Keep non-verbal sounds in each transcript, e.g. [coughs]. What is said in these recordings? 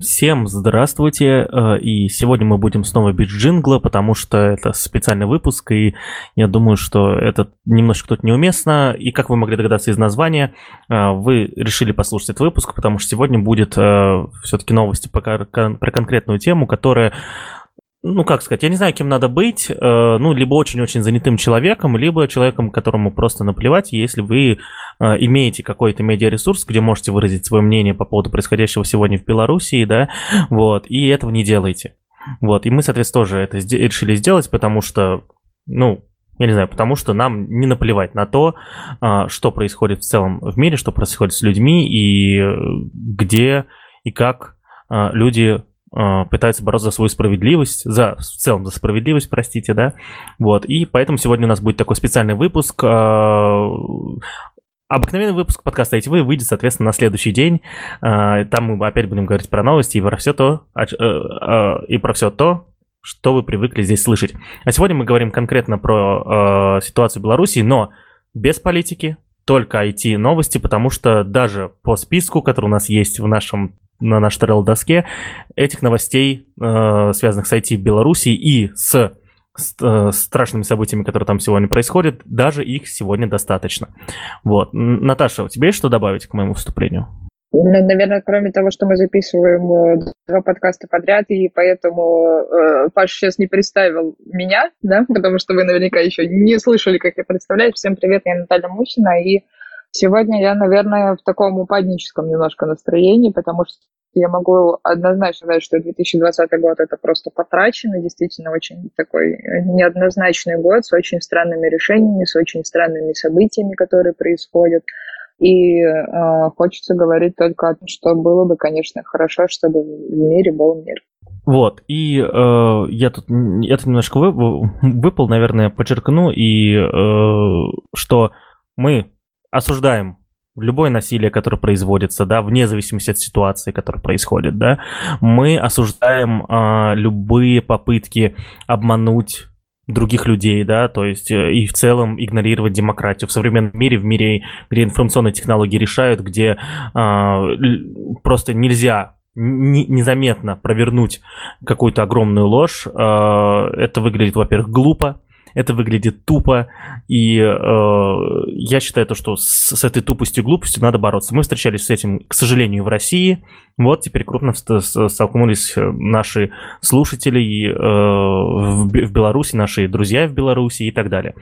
Всем здравствуйте, э, и сегодня мы будем снова бить джингла, потому что это специальный выпуск, и я думаю, что это немножко тут неуместно, и как вы могли догадаться из названия, э, вы решили послушать этот выпуск, потому что сегодня будет э, все-таки новости про конкретную тему, которая ну, как сказать, я не знаю, кем надо быть, э, ну, либо очень-очень занятым человеком, либо человеком, которому просто наплевать, если вы э, имеете какой-то медиаресурс, где можете выразить свое мнение по поводу происходящего сегодня в Белоруссии, да, вот, и этого не делаете. Вот, и мы, соответственно, тоже это решили сделать, потому что, ну, я не знаю, потому что нам не наплевать на то, э, что происходит в целом в мире, что происходит с людьми и э, где и как э, люди пытаются бороться за свою справедливость, за, в целом за справедливость, простите, да, вот, и поэтому сегодня у нас будет такой специальный выпуск, э, Обыкновенный выпуск подкаста «Эти вы» выйдет, соответственно, на следующий день. Э, там мы опять будем говорить про новости и про все то, и про все то, что вы привыкли здесь слышать. А сегодня мы говорим конкретно про ситуацию в Беларуси, но без политики, только IT-новости, потому что даже по списку, который у нас есть в нашем на нашей трелл-доске этих новостей, э, связанных с IT в Беларуси и с э, страшными событиями, которые там сегодня происходят, даже их сегодня достаточно. Вот. Наташа, у тебя есть что добавить к моему выступлению? Ну, наверное, кроме того, что мы записываем э, два подкаста подряд, и поэтому э, Паш сейчас не представил меня, да, потому что вы наверняка еще не слышали, как я представляю. Всем привет, я Наталья Мусина, и Сегодня я, наверное, в таком упадническом немножко настроении, потому что я могу однозначно сказать, что 2020 год это просто потраченный, действительно очень такой неоднозначный год с очень странными решениями, с очень странными событиями, которые происходят. И э, хочется говорить только о том, что было бы, конечно, хорошо, чтобы в мире был мир. Вот, и э, я тут это немножко вы, выпал, наверное, подчеркну, и э, что мы осуждаем любое насилие, которое производится, да, вне зависимости от ситуации, которая происходит, да, мы осуждаем а, любые попытки обмануть других людей, да, то есть э, и в целом игнорировать демократию в современном мире, в мире, где информационные технологии решают, где а, просто нельзя незаметно провернуть какую-то огромную ложь. А, это выглядит, во-первых, глупо, это выглядит тупо, и э, я считаю то, что с, с этой тупостью и глупостью надо бороться. Мы встречались с этим, к сожалению, в России, вот теперь крупно столкнулись э, наши слушатели э, в, в Беларуси, наши друзья в Беларуси и так далее.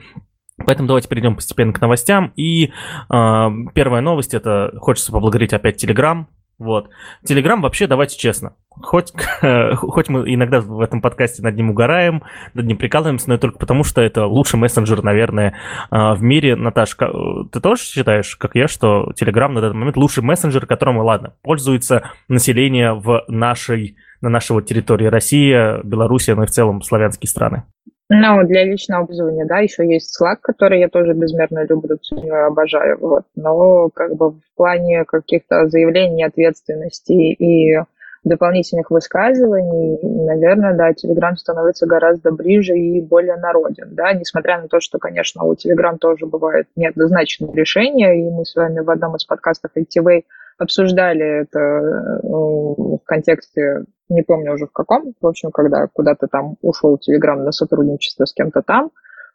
Поэтому давайте перейдем постепенно к новостям. И э, первая новость это хочется поблагодарить опять Телеграм. Вот. Телеграм вообще, давайте честно, хоть, [laughs] хоть мы иногда в этом подкасте над ним угораем, над ним прикалываемся, но только потому, что это лучший мессенджер, наверное, а, в мире. Наташка, ты тоже считаешь, как я, что Телеграм на данный момент лучший мессенджер, которым, ладно, пользуется население в нашей, на нашей вот территории Россия, Белоруссия, ну и в целом славянские страны? Ну, для личного пользования, да, еще есть Slack, который я тоже безмерно люблю, ценю, обожаю, вот. Но как бы в плане каких-то заявлений ответственности и дополнительных высказываний, наверное, да, Telegram становится гораздо ближе и более народен, да, несмотря на то, что, конечно, у Telegram тоже бывают неоднозначные решения, и мы с вами в одном из подкастов ITV обсуждали это э, в контексте не помню уже в каком, в общем, когда куда-то там ушел Телеграм на сотрудничество с кем-то там,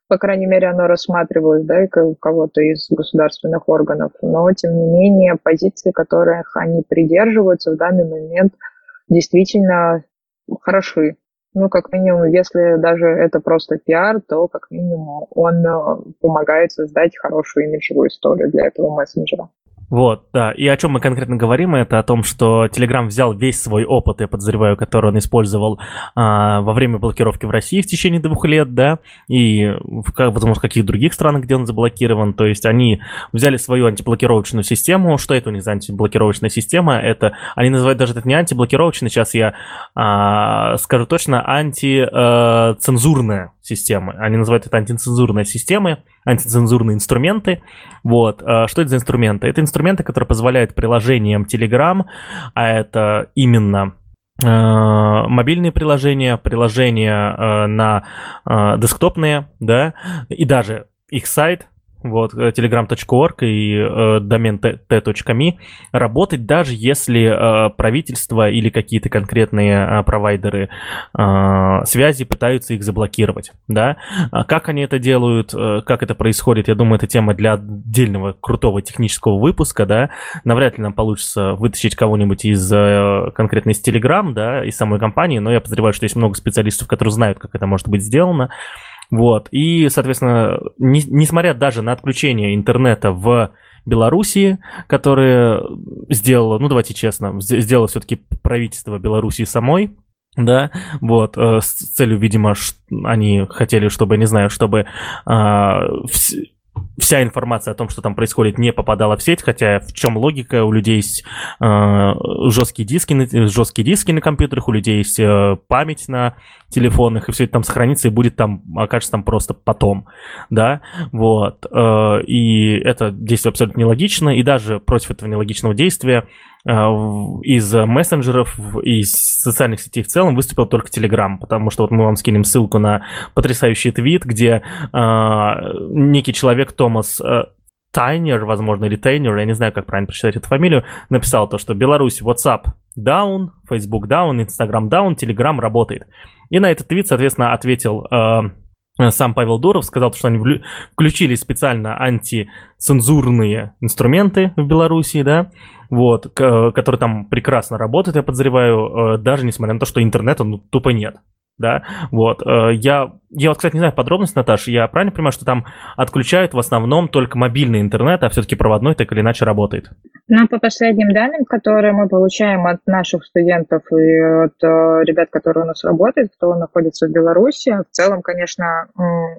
по крайней мере, оно рассматривалось, да, и у кого-то из государственных органов, но, тем не менее, позиции, которых они придерживаются в данный момент, действительно хороши. Ну, как минимум, если даже это просто пиар, то, как минимум, он э, помогает создать хорошую имиджевую историю для этого мессенджера. Вот, да. И о чем мы конкретно говорим, это о том, что Telegram взял весь свой опыт, я подозреваю, который он использовал а, во время блокировки в России в течение двух лет, да, и, в, возможно, в каких других странах, где он заблокирован. То есть они взяли свою антиблокировочную систему. Что это у них за антиблокировочная система? Это, они называют даже это не антиблокировочная, сейчас я а, скажу точно, антицензурная система. Они называют это антицензурной системой антицензурные инструменты. Вот. А что это за инструменты? Это инструменты, которые позволяют приложениям Telegram, а это именно а, мобильные приложения, приложения а, на десктопные, да, и даже их сайт, вот, э, telegram.org и э, домен t.me работать даже если э, правительство или какие-то конкретные э, провайдеры э, связи пытаются их заблокировать, да. А как они это делают, э, как это происходит, я думаю, это тема для отдельного крутого технического выпуска, да. Навряд ли нам получится вытащить кого-нибудь из э, конкретно из Telegram, да, из самой компании, но я подозреваю, что есть много специалистов, которые знают, как это может быть сделано. Вот. И, соответственно, не, несмотря даже на отключение интернета в Белоруссии, которое сделало, ну давайте честно, сделало все-таки правительство Белоруссии самой, да, вот, э, с целью, видимо, они хотели, чтобы, не знаю, чтобы э, вся информация о том, что там происходит, не попадала в сеть, хотя в чем логика? У людей есть э, жесткие диски, жесткие диски на компьютерах, у людей есть э, память на телефонах, и все это там сохранится и будет там, окажется там просто потом, да, вот. Э, и это действие абсолютно нелогично, и даже против этого нелогичного действия из мессенджеров, из социальных сетей в целом выступил только Telegram, потому что вот мы вам скинем ссылку на потрясающий твит, где э, некий человек Томас э, Тайнер, возможно, или Тайнер, я не знаю, как правильно прочитать эту фамилию, написал то, что Беларусь, WhatsApp down, Facebook down, Instagram down, Telegram работает. И на этот твит, соответственно, ответил э, сам Павел Дуров, сказал, что они включили специально антицензурные инструменты в Беларуси, да, вот, который там прекрасно работает, я подозреваю, э, даже несмотря на то, что интернета ну, тупо нет. Да, вот. Э, я, я вот, кстати, не знаю подробности, Наташа, я правильно понимаю, что там отключают в основном только мобильный интернет, а все-таки проводной так или иначе работает? Ну, по последним данным, которые мы получаем от наших студентов и от э, ребят, которые у нас работают, кто находится в Беларуси, в целом, конечно,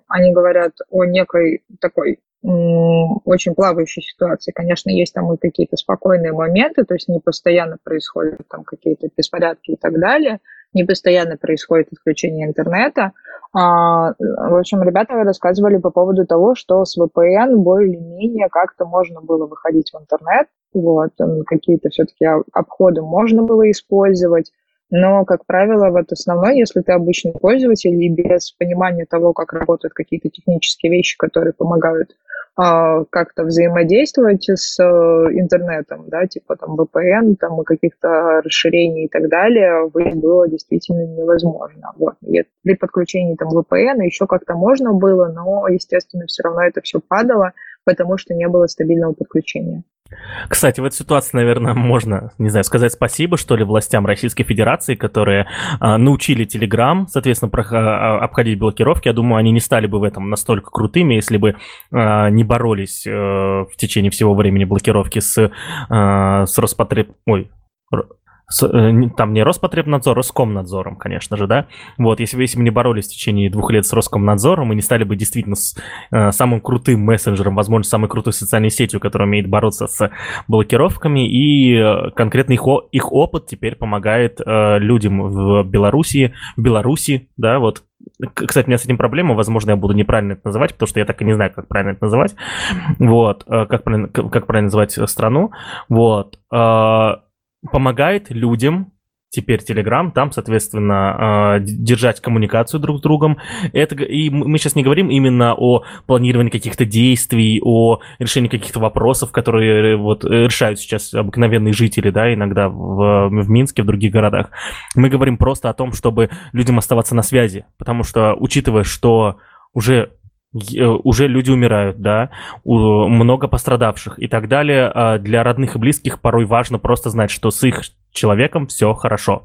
они говорят о некой такой очень плавающей ситуации. Конечно, есть там и какие-то спокойные моменты, то есть не постоянно происходят там какие-то беспорядки и так далее, не постоянно происходит отключение интернета. А, в общем, ребята рассказывали по поводу того, что с VPN более-менее как-то можно было выходить в интернет, вот, какие-то все-таки обходы можно было использовать, но, как правило, вот основной, если ты обычный пользователь и без понимания того, как работают какие-то технические вещи, которые помогают а, как-то взаимодействовать с э, интернетом, да, типа там VPN, там и каких-то расширений и так далее, выйти было действительно невозможно. Вот. И при подключении там VPN еще как-то можно было, но, естественно, все равно это все падало, потому что не было стабильного подключения. Кстати, в этой ситуации, наверное, можно, не знаю, сказать спасибо, что ли, властям Российской Федерации, которые а, научили Telegram, соответственно, про, а, обходить блокировки. Я думаю, они не стали бы в этом настолько крутыми, если бы а, не боролись а, в течение всего времени блокировки с, а, с Роспотреб... Ой, Э, там не Роспотребнадзор, Роскомнадзором, конечно же, да. Вот, если, если бы не боролись в течение двух лет с Роскомнадзором и не стали бы действительно с, э, самым крутым мессенджером, возможно, самой крутой социальной сетью, которая умеет бороться с блокировками, и э, конкретно их, их опыт теперь помогает э, людям в Белоруссии, в Беларуси, да, вот, кстати, у меня с этим проблема, возможно, я буду неправильно это называть, потому что я так и не знаю, как правильно это называть. Вот, э, как правильно, как правильно называть страну. Вот помогает людям теперь Telegram, там, соответственно, а, держать коммуникацию друг с другом. Это, и мы сейчас не говорим именно о планировании каких-то действий, о решении каких-то вопросов, которые э, вот решают сейчас обыкновенные жители, да, иногда в, в Минске, в других городах. Мы говорим просто о том, чтобы людям оставаться на связи, потому что, учитывая, что уже Э, уже люди умирают, да, много пострадавших и так далее. А для родных и близких порой важно просто знать, что с их человеком все хорошо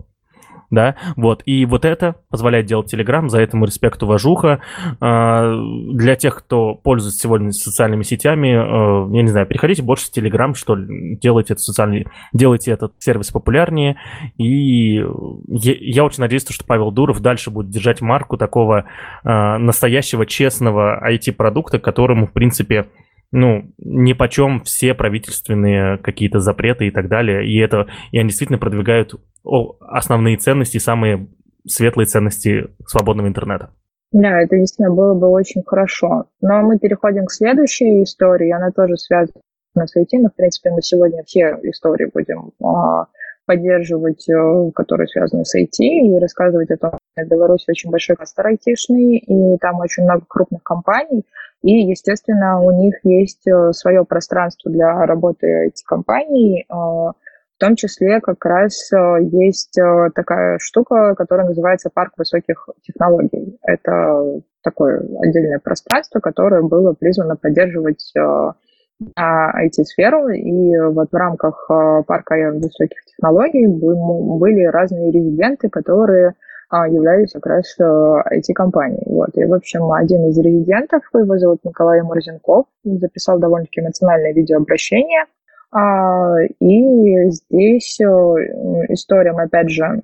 да, вот, и вот это позволяет делать Telegram, за это мы респект, уважуха. А, для тех, кто пользуется сегодня социальными сетями, э, я не знаю, переходите больше в Telegram, что ли, делайте, этот социальный, делайте этот сервис популярнее, и я, очень надеюсь, что Павел Дуров дальше будет держать марку такого а, настоящего, честного IT-продукта, которому, в принципе, ну, ни почем все правительственные какие-то запреты и так далее. И это, и они действительно продвигают основные ценности, самые светлые ценности свободного интернета. Да, это действительно было бы очень хорошо. Но мы переходим к следующей истории. Она тоже связана с IT, но, в принципе, мы сегодня все истории будем а, поддерживать, э, которые связаны с IT, и рассказывать о том, что Беларусь очень большой кластер айтишный, и там очень много крупных компаний, И, естественно, у них есть э, свое пространство для работы этих компаний, в том числе как раз есть такая штука, которая называется парк высоких технологий. Это такое отдельное пространство, которое было призвано поддерживать IT-сферу, и вот в рамках парка высоких технологий были разные резиденты, которые а, являлись как раз IT-компанией. Вот. И, в общем, один из резидентов, его зовут Николай Морзенков, записал довольно-таки эмоциональное видеообращение. А, и здесь э, история, опять же,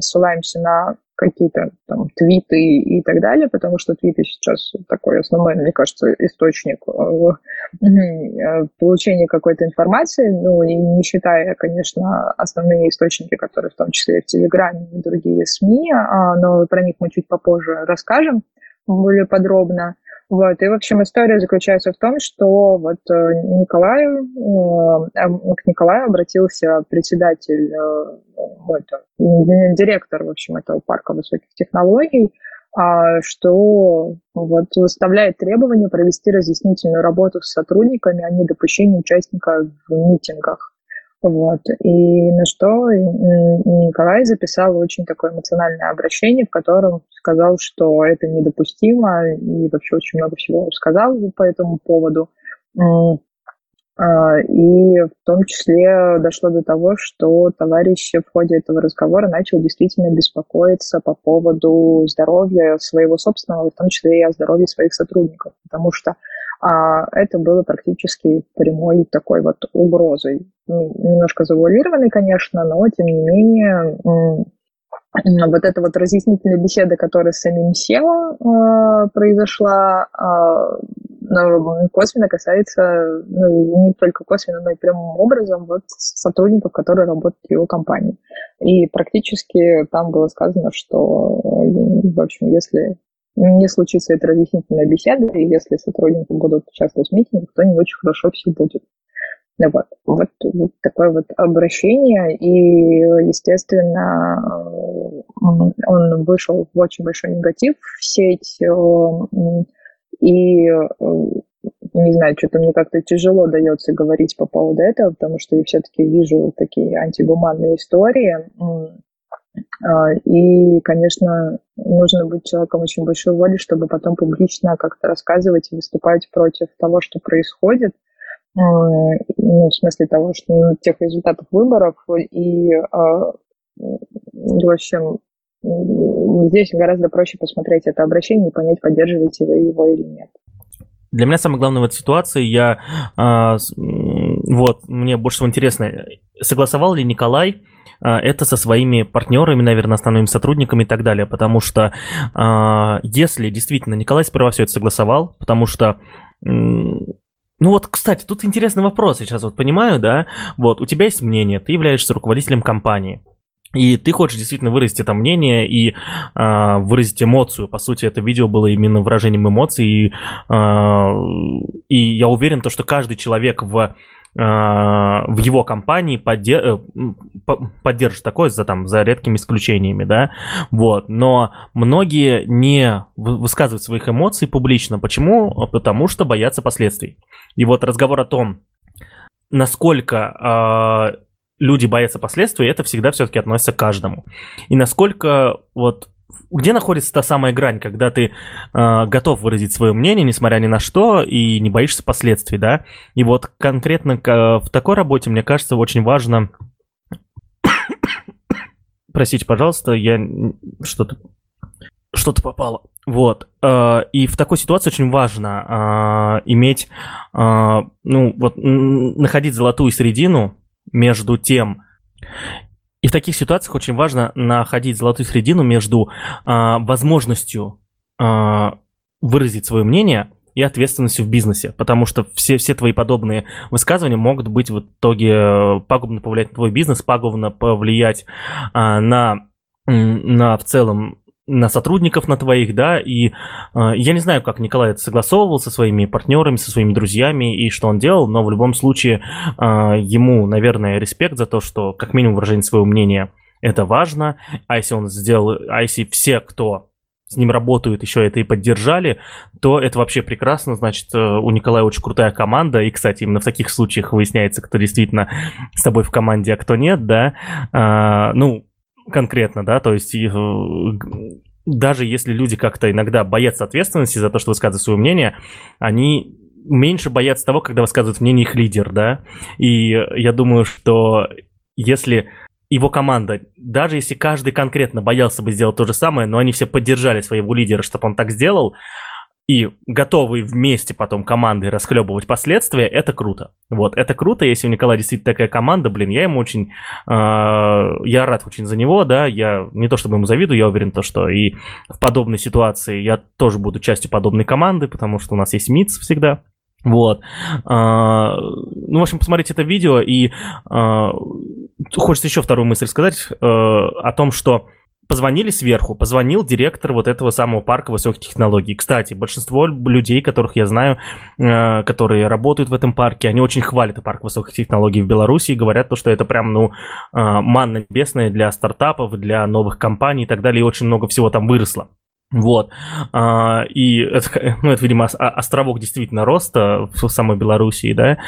ссылаемся на какие-то там твиты и так далее, потому что твиты сейчас такой основной, мне кажется, источник э, э, получения какой-то информации, ну и не считая, конечно, основные источники, которые в том числе в Телеграме и другие СМИ, а, но про них мы чуть попозже расскажем более подробно. Вот. И, в общем, история заключается в том, что вот э, Николаю, э, к Николаю обратился председатель, э, директор, в общем, этого парка высоких технологий, а, что вот выставляет требования провести разъяснительную работу с сотрудниками о недопущении участника в митингах. Вот. И на что Николай записал очень такое эмоциональное обращение, в котором сказал, что это недопустимо, и вообще очень много всего сказал по этому поводу. А, и в том числе дошло до того, что товарищ в ходе этого разговора начал действительно беспокоиться по поводу здоровья своего собственного, в том числе и о здоровье своих сотрудников, потому что это было практически прямой такой вот угрозой. Ну, немножко завуалированной, конечно, но тем не менее вот эта вот разъяснительная беседа, которая с самим SEO э, произошла, э, косвенно касается, ну, не только косвенно, но и прямым образом вот сотрудников, которые работают в его компании. И практически там было сказано, что, в общем, если не случится эта разъяснительная беседа, и если сотрудники будут участвовать в митингах, то не очень хорошо все будет. Вот. Вот, вот такое вот обращение, и, естественно, он вышел в очень большой негатив в сеть, и не знаю, что-то мне как-то тяжело дается говорить по поводу этого, потому что я все-таки вижу такие антигуманные истории, и, конечно, нужно быть человеком очень большой воли, чтобы потом публично как-то рассказывать и выступать против того, что происходит, а, ну, в смысле того, что ну, тех результатов выборов. И, а, в общем, здесь гораздо проще посмотреть это обращение и понять, поддерживаете вы его или нет. Для меня самое главное в этой ситуации, я, вот, мне больше всего интересно, согласовал ли Николай а, это со своими партнерами, наверное, основными сотрудниками и так далее, потому что а, если действительно Николай сперва все это согласовал, потому что ну вот, кстати, тут интересный вопрос, я сейчас вот понимаю, да, вот, у тебя есть мнение, ты являешься руководителем компании, и ты хочешь действительно выразить это мнение и э, выразить эмоцию. По сути, это видео было именно выражением эмоций. И, э, и я уверен, то, что каждый человек в а, в его компании поддер... Э, поддержит такое за, там, за редкими исключениями, да, вот, но многие не высказывают своих эмоций публично. Почему? Потому что боятся последствий. И вот разговор о том, насколько э, люди боятся последствий, это всегда все-таки относится к каждому. И насколько вот где находится та самая грань, когда ты э, готов выразить свое мнение, несмотря ни на что, и не боишься последствий, да? И вот конкретно э, в такой работе, мне кажется, очень важно... [coughs] Простите, пожалуйста, я что-то что-то попало. Вот. Э, и в такой ситуации очень важно э, иметь, ну, вот, находить золотую середину между тем, и в таких ситуациях очень важно находить золотую средину между а, возможностью а, выразить свое мнение и ответственностью в бизнесе, потому что все, все твои подобные высказывания могут быть в итоге э, пагубно повлиять на твой бизнес, пагубно повлиять а, на, на в целом на сотрудников на твоих, да, и э, я не знаю, как Николай это согласовывал со своими партнерами, со своими друзьями и что он делал, но в любом случае э, ему, наверное, респект за то, что как минимум выражение своего мнения это важно, а если он сделал, а если все, кто с ним работают, еще это и поддержали, то это вообще прекрасно. Значит, э, у Николая очень крутая команда. И, кстати, именно в таких случаях выясняется, кто действительно с тобой в команде, а кто нет, да. А, ну, конкретно, да, то есть э, даже если люди как-то иногда боятся ответственности за то, что высказывают свое мнение, они меньше боятся того, когда высказывает мнение их лидер, да. И я думаю, что если его команда, даже если каждый конкретно боялся бы сделать то же самое, но они все поддержали своего лидера, чтобы он так сделал, и готовы вместе потом командой расхлебывать последствия, это круто. Вот, это круто, если у Николая действительно такая команда, блин, я ему очень, э, я рад очень за него, да, я не то чтобы ему завидую, я уверен, то, что и в подобной ситуации я тоже буду частью подобной команды, потому что у нас есть МИЦ всегда, вот. А, ну, в общем, посмотрите это видео, и а, хочется еще вторую мысль сказать э, о том, что позвонили сверху, позвонил директор вот этого самого парка высоких технологий. Кстати, большинство людей, которых я знаю, э, которые работают в этом парке, они очень хвалят парк высоких технологий в Беларуси и говорят то, что это прям, ну, э, манна небесная для стартапов, для новых компаний и так далее, и очень много всего там выросло. Вот. А, и это, [laughs] ну, это, видимо, островок действительно роста в самой Белоруссии, да.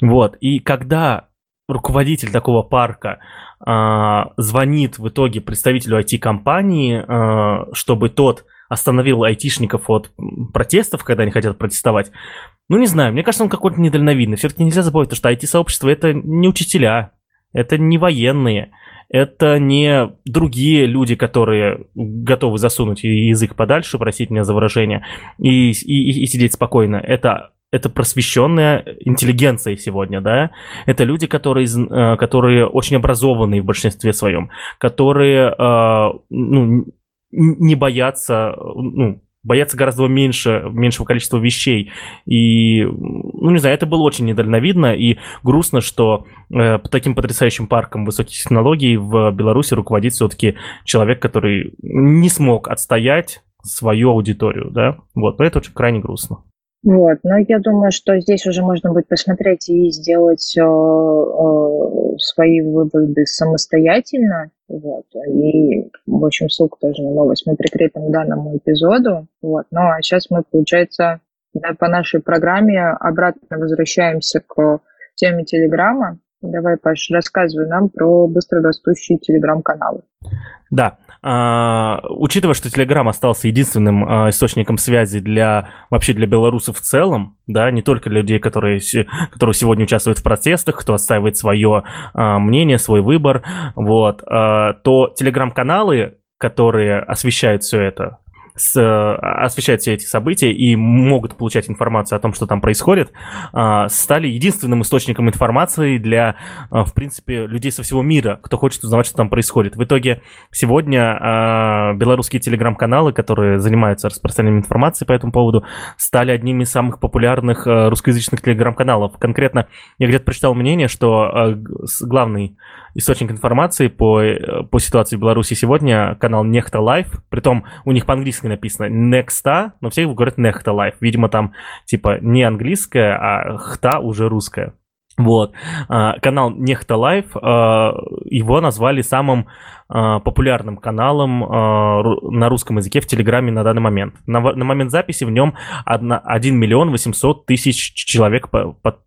Вот. И когда руководитель такого парка а, звонит в итоге представителю IT-компании, а, чтобы тот остановил айтишников от протестов, когда они хотят протестовать. Ну, не знаю, мне кажется, он какой-то недальновидный. Все-таки нельзя забывать, что IT-сообщество это не учителя, это не военные, это не другие люди, которые готовы засунуть язык подальше, просить меня за выражение, и, и, и сидеть спокойно. Это это просвещенная интеллигенция сегодня, да, это люди, которые, э, которые очень образованные в большинстве своем, которые э, ну, не боятся, ну, боятся гораздо меньше, меньшего количества вещей. И, ну, не знаю, это было очень недальновидно и грустно, что э, таким потрясающим парком высоких технологий в Беларуси руководит все-таки человек, который не смог отстоять свою аудиторию, да, вот, но это очень крайне грустно. Вот, но я думаю, что здесь уже можно будет посмотреть и сделать э, э, свои выводы самостоятельно. Вот, и, в общем, ссылку тоже на новость мы прикрепим к данному эпизоду. Вот, ну а сейчас мы, получается, да, по нашей программе обратно возвращаемся к теме Телеграма. Давай, Паш, рассказывай нам про быстрорастущие телеграм-каналы. Да, а, учитывая, что Telegram остался единственным а, источником связи для вообще для белорусов в целом, да, не только для людей, которые, которые сегодня участвуют в протестах, кто отстаивает свое а, мнение, свой выбор, вот, а, то Telegram-каналы, которые освещают все это, с, а, освещают все эти события и могут получать информацию о том, что там происходит, а, стали единственным источником информации для, а, в принципе, людей со всего мира, кто хочет узнавать, что там происходит. В итоге сегодня белорусские телеграм-каналы, которые занимаются распространением информации по этому поводу, стали одними из самых популярных русскоязычных телеграм-каналов. Конкретно я где-то прочитал мнение, что главный источник информации по, по ситуации в Беларуси сегодня канал Нехта Live, притом у них по-английски написано Nexta, но все говорят Нехта Live. Видимо, там типа не английская, а хта уже русская. Вот. А, канал Нехта Live, а, его назвали самым а, популярным каналом на русском языке в Телеграме на данный момент. На, момент записи в нем 1 миллион 800 тысяч человек под,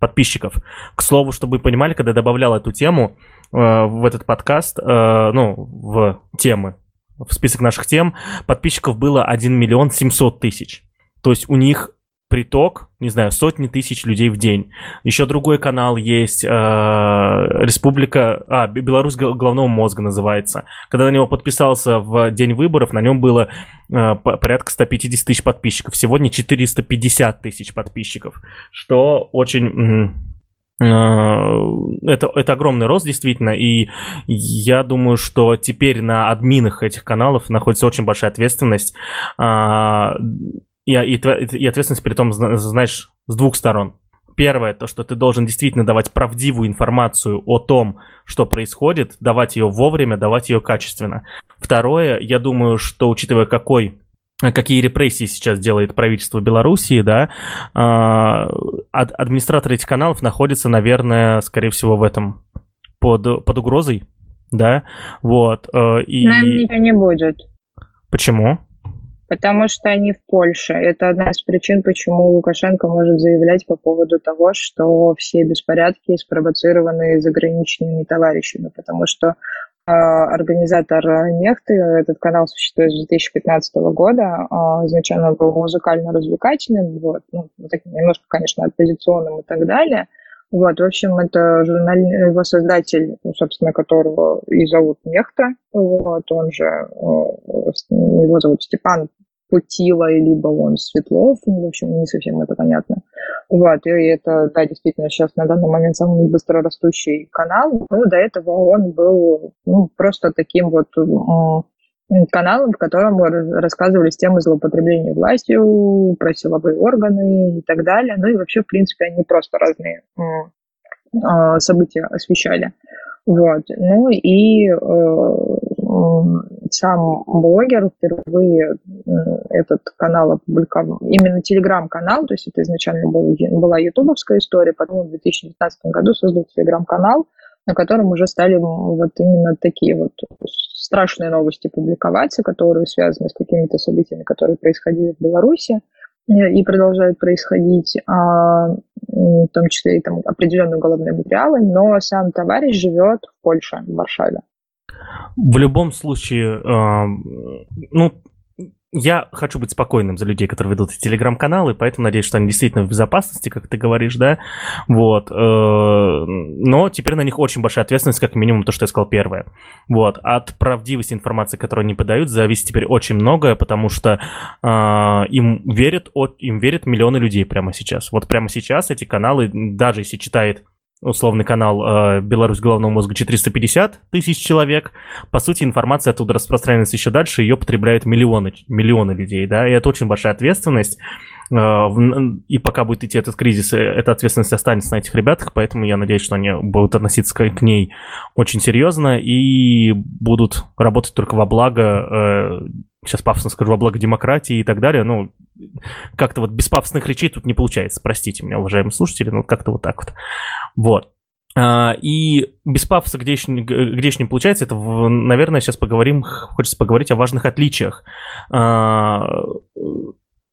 подписчиков. К слову, чтобы вы понимали, когда я добавлял эту тему в этот подкаст, ну, в темы в список наших тем, подписчиков было 1 миллион 700 тысяч. То есть у них приток, не знаю, сотни тысяч людей в день. Еще другой канал есть, э, Республика, а, Беларусь головного мозга называется. Когда на него подписался в день выборов, на нем было э, порядка 150 тысяч подписчиков. Сегодня 450 тысяч подписчиков, что очень Э, это, это огромный рост, действительно, и я думаю, что теперь на админах этих каналов находится очень большая ответственность, а, и, и, и ответственность при том, знаешь, с двух сторон. Первое, то, что ты должен действительно давать правдивую информацию о том, что происходит, давать ее вовремя, давать ее качественно. Второе, я думаю, что учитывая, какой какие репрессии сейчас делает правительство Белоруссии, да, а, администраторы этих каналов находятся, наверное, скорее всего, в этом под, под угрозой, да, вот. Э, и... Ничего не будет. Почему? Потому что они в Польше. Это одна из причин, почему Лукашенко может заявлять по поводу того, что все беспорядки спровоцированы заграничными товарищами. Потому что а, организатор Нехты, этот канал существует с 2015 года, а, изначально был музыкально-развлекательным, вот, ну, немножко, конечно, оппозиционным и так далее. Вот, в общем, это журнал, его создатель, собственно, которого и зовут Нехта, вот, он же, его зовут Степан Путила, либо он Светлов, ну, в общем, не совсем это понятно. Вот, и это, да, действительно, сейчас на данный момент самый быстрорастущий канал. Ну, до этого он был ну, просто таким вот каналом, в котором рассказывались темы злоупотребления властью, про силовые органы и так далее. Ну и вообще, в принципе, они просто разные а, события освещали. Вот. Ну и э, сам блогер впервые этот канал опубликовал, именно телеграм-канал, то есть это изначально был, была ютубовская история, потом в 2019 году создал телеграм-канал, на котором уже стали вот именно такие вот страшные новости публиковаться, которые связаны с какими-то событиями, которые происходили в Беларуси э, и продолжают происходить, а, в том числе и там определенные уголовные материалы, но сам товарищ живет в Польше, в Варшаве. В любом случае, э, ну, я хочу быть спокойным за людей, которые ведут телеграм-каналы, поэтому надеюсь, что они действительно в безопасности, как ты говоришь, да, вот, э, но теперь на них очень большая ответственность, как минимум то, что я сказал первое, вот, от правдивости информации, которую они подают, зависит теперь очень многое, потому что э, им верят, им верят миллионы людей прямо сейчас, вот прямо сейчас эти каналы, даже если читает условный канал э, «Беларусь головного мозга» 450 тысяч человек. По сути, информация оттуда распространяется еще дальше, ее потребляют миллионы, миллионы людей, да, и это очень большая ответственность. Э, и пока будет идти этот кризис, э, эта ответственность останется на этих ребятах, поэтому я надеюсь, что они будут относиться к ней очень серьезно и будут работать только во благо э, сейчас пафосно скажу, во благо демократии и так далее, ну, как-то вот без пафосных речей тут не получается, простите меня, уважаемые слушатели, ну, как-то вот так вот. Вот. А, и без пафоса, где еще, где еще не получается, это, наверное, сейчас поговорим, хочется поговорить о важных отличиях.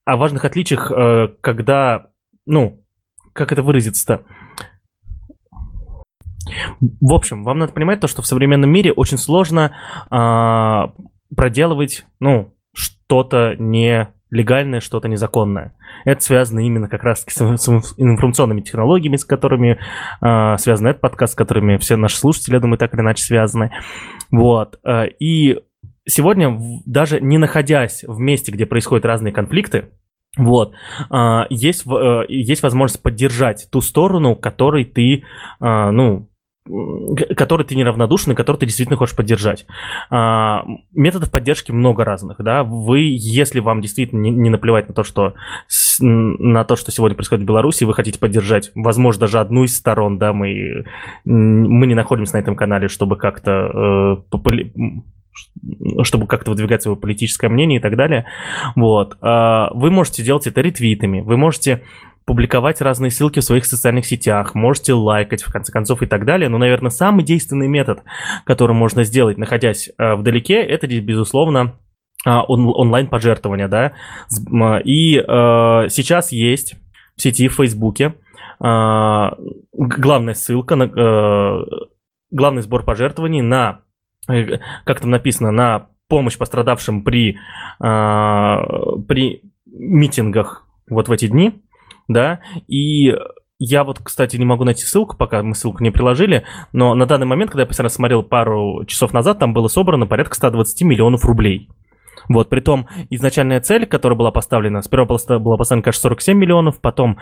О важных отличиях, э, когда, ну, как это выразиться-то? В общем, вам надо понимать то, что в современном мире очень сложно а, проделывать, ну, что-то нелегальное, что-то незаконное. Это связано именно как раз с, с информационными технологиями, с которыми э, связан этот подкаст, с которыми все наши слушатели, я думаю, так или иначе связаны. Вот. Э, и сегодня, даже не находясь в месте, где происходят разные конфликты, вот, э, есть, э, есть возможность поддержать ту сторону, которой ты, э, ну, который ты неравнодушен и который ты действительно хочешь поддержать. А, методов поддержки много разных, да. Вы, если вам действительно не, не наплевать на то, что на то, что сегодня происходит в Беларуси, вы хотите поддержать, возможно, даже одну из сторон, да, мы мы не находимся на этом канале, чтобы как-то э, чтобы как-то выдвигать свое политическое мнение и так далее. Вот. А, вы можете делать это ретвитами, вы можете публиковать разные ссылки в своих социальных сетях, можете лайкать, в конце концов, и так далее. Но, наверное, самый действенный метод, который можно сделать, находясь э, вдалеке, это, безусловно, он, онлайн-пожертвования, да. И сейчас есть в сети, в Фейсбуке, главная ссылка, на, главный сбор пожертвований на, как там написано, на помощь пострадавшим при, э, при митингах вот в эти дни да, и я вот, кстати, не могу найти ссылку, пока мы ссылку не приложили, но на данный момент, когда я последний смотрел пару часов назад, там было собрано порядка 120 миллионов рублей. Вот, при том изначальная цель, которая была поставлена, сперва была, поставлена, кажется, 47 миллионов, потом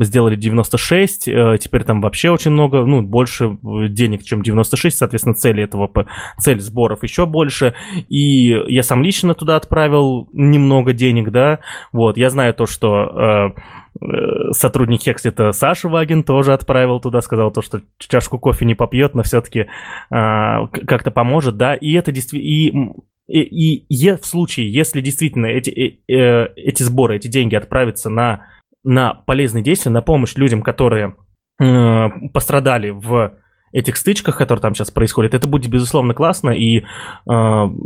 сделали 96, э, теперь там вообще очень много, ну, больше денег, чем 96, соответственно, цели этого, цель сборов еще больше, и я сам лично туда отправил немного денег, да, вот, я знаю то, что э, э сотрудник Хекслита Саша Вагин тоже отправил туда, сказал то, что чашку кофе не попьет, но все-таки э, как-то поможет, да, и это действительно, и, и в случае, если действительно эти, э, э, эти сборы, эти деньги отправятся на, на полезные действия, на помощь людям, которые э, пострадали в этих стычках, которые там сейчас происходят, это будет, безусловно, классно. И э,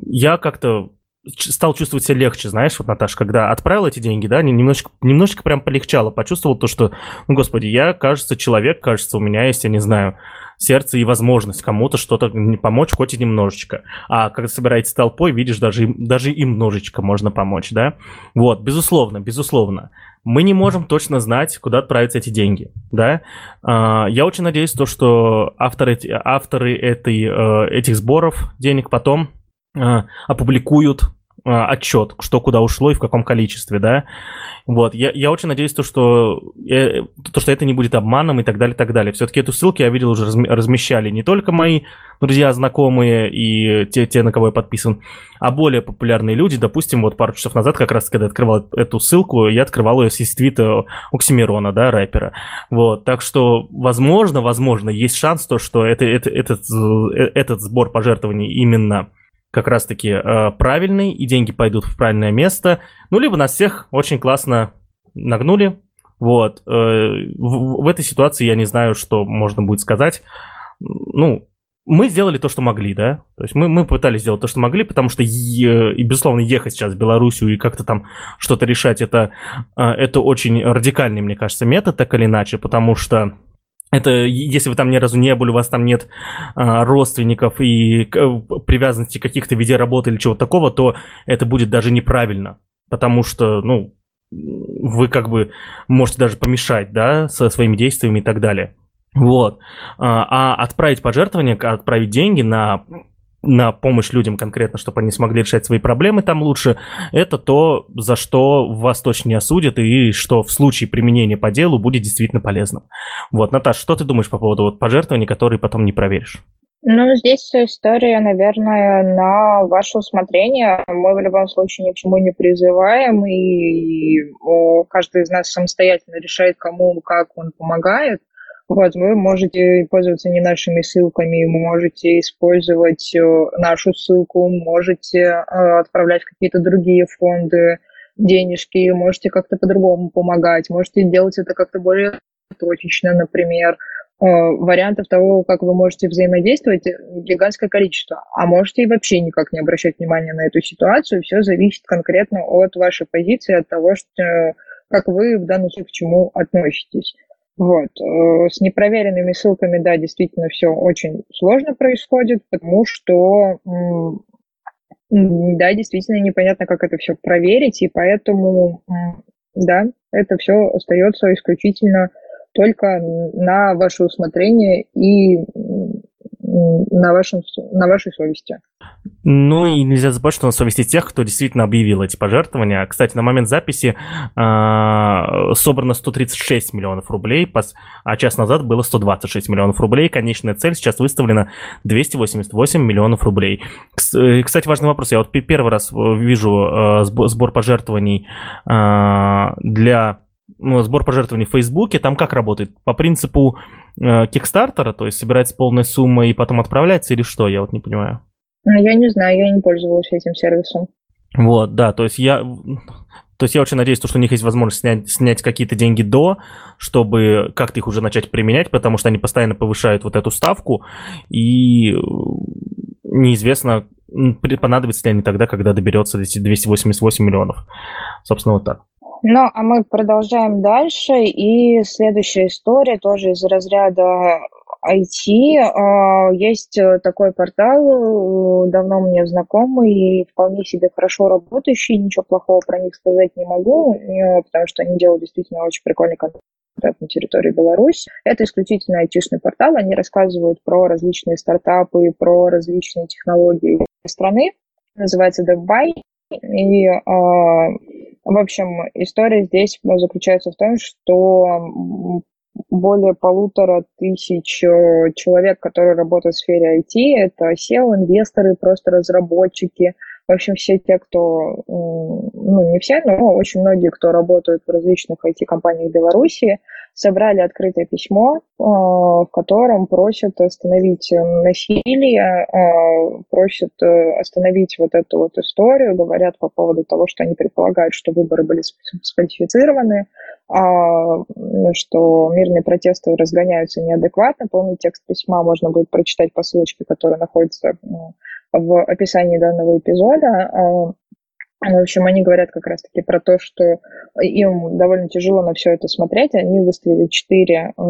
я как-то стал чувствовать себя легче, знаешь, вот, Наташа, когда отправил эти деньги, да, немножечко, немножечко прям полегчало, почувствовал то, что, ну, господи, я, кажется, человек, кажется, у меня есть, я не знаю, сердце и возможность кому-то что-то помочь хоть и немножечко. А когда собираетесь толпой, видишь, даже, даже и немножечко можно помочь, да? Вот, безусловно, безусловно. Мы не можем точно знать, куда отправятся эти деньги, да? А, я очень надеюсь, то, что авторы, авторы этой, э, этих сборов денег потом э, опубликуют отчет, что куда ушло и в каком количестве, да. Вот, я, я очень надеюсь, то что, э, то, что это не будет обманом и так далее, и так далее. Все-таки эту ссылку я видел уже размещали не только мои друзья, знакомые и те, те, на кого я подписан, а более популярные люди. Допустим, вот пару часов назад, как раз когда открывал эту ссылку, я открывал ее с твита Оксимирона, да, рэпера. Вот, так что, возможно, возможно, есть шанс то, что это, это, этот, э, этот сбор пожертвований именно как раз-таки э, правильный, и деньги пойдут в правильное место. Ну, либо нас всех очень классно нагнули. Вот. Э, в, в этой ситуации я не знаю, что можно будет сказать. Ну, мы сделали то, что могли, да? То есть мы, мы пытались сделать то, что могли, потому что, е, и, безусловно, ехать сейчас в Белоруссию и как-то там что-то решать, это, э, это очень радикальный, мне кажется, метод, так или иначе, потому что это если вы там ни разу не были, у вас там нет а, родственников и к, привязанности каких-то виде работы или чего-то такого, то это будет даже неправильно. Потому что, ну, вы как бы можете даже помешать, да, со своими действиями и так далее. Вот. А, а отправить пожертвование, отправить деньги на на помощь людям конкретно, чтобы они смогли решать свои проблемы там лучше, это то, за что вас точно не осудят и что в случае применения по делу будет действительно полезным. Вот, Наташа, что ты думаешь по поводу вот пожертвований, которые потом не проверишь? Ну, здесь история, наверное, на ваше усмотрение. Мы в любом случае ни к чему не призываем, и, каждый из нас самостоятельно решает, кому, как он помогает. Вот, вы можете пользоваться не нашими ссылками, можете использовать э, нашу ссылку, можете э, отправлять в какие-то другие фонды денежки, можете как-то по-другому помогать, можете делать это как-то более точечно, например. Э, вариантов того, как вы можете взаимодействовать, гигантское количество. А можете и вообще никак не обращать внимания на эту ситуацию. Все зависит конкретно от вашей позиции, от того, что, как вы в данном случае к чему относитесь. Вот. Э, с непроверенными ссылками, да, действительно все очень сложно происходит, потому что, да, действительно непонятно, как это все проверить, и поэтому, да, это все остается исключительно только на ваше усмотрение и на, вашем, на вашей совести. Ну и нельзя забывать, что на совести тех, кто действительно объявил эти пожертвования. Кстати, на момент записи э, собрано 136 миллионов рублей, а час назад было 126 миллионов рублей. Конечная цель сейчас выставлена 288 миллионов рублей. Э, кстати, важный вопрос. Я вот первый раз э, вижу э, сбор пожертвований э, для сбор пожертвований в Фейсбуке, там как работает? По принципу э, Кикстартера, то есть собирается полная сумма и потом отправляется или что? Я вот не понимаю. Ну, я не знаю, я не пользовалась этим сервисом. Вот, да, то есть я... То есть я очень надеюсь, что у них есть возможность снять, снять какие-то деньги до, чтобы как-то их уже начать применять, потому что они постоянно повышают вот эту ставку, и неизвестно, понадобится ли они тогда, когда доберется эти 288 миллионов. Собственно, вот так. Ну, а мы продолжаем дальше. И следующая история тоже из разряда IT. А, есть такой портал, давно мне знакомый и вполне себе хорошо работающий. Ничего плохого про них сказать не могу, э, потому что они делают действительно очень прикольный контент на территории Беларуси. Это исключительно айтишный портал. Они рассказывают про различные стартапы, про различные технологии страны. Называется DevBuy. И а, в общем, история здесь заключается в том, что более полутора тысяч э, человек, которые работают в сфере IT, это SEO, инвесторы, просто разработчики, в общем, все те, кто, ну, не все, но очень многие, кто работают в различных IT-компаниях Беларуси, собрали открытое письмо, э, в котором просят остановить насилие, э, просят э, остановить вот эту вот историю, говорят по поводу того, что они предполагают, что выборы были сфальсифицированы, а, что мирные протесты разгоняются неадекватно. Полный текст письма можно будет прочитать по ссылочке, которая находится в описании данного эпизода. В общем, они говорят как раз-таки про то, что им довольно тяжело на все это смотреть. Они выставили четыре э,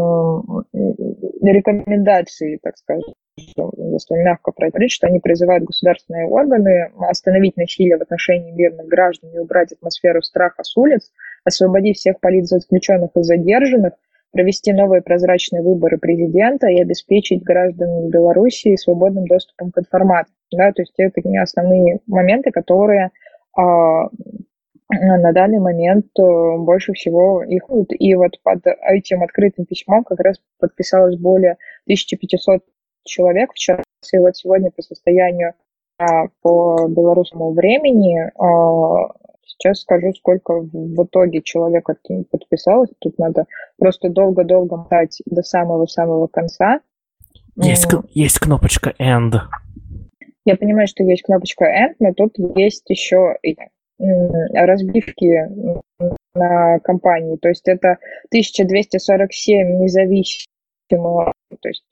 рекомендации, так скажем, если мягко говорить, что они призывают государственные органы остановить насилие в отношении мирных граждан и убрать атмосферу страха с улиц, освободить всех политзаключенных и задержанных, провести новые прозрачные выборы президента и обеспечить граждан Белоруссии свободным доступом к информации. Да, то есть это не основные моменты, которые на данный момент э, больше всего их... И вот под этим открытым письмом как раз подписалось более 1500 человек в час. И вот сегодня по состоянию а, по белорусскому времени а, сейчас скажу, сколько в итоге человек подписалось. Тут надо просто долго-долго мотать до самого-самого конца. Есть, есть кнопочка End. Я понимаю, что есть кнопочка End, но тут есть еще разбивки на компании. То есть это 1247 независимых, то есть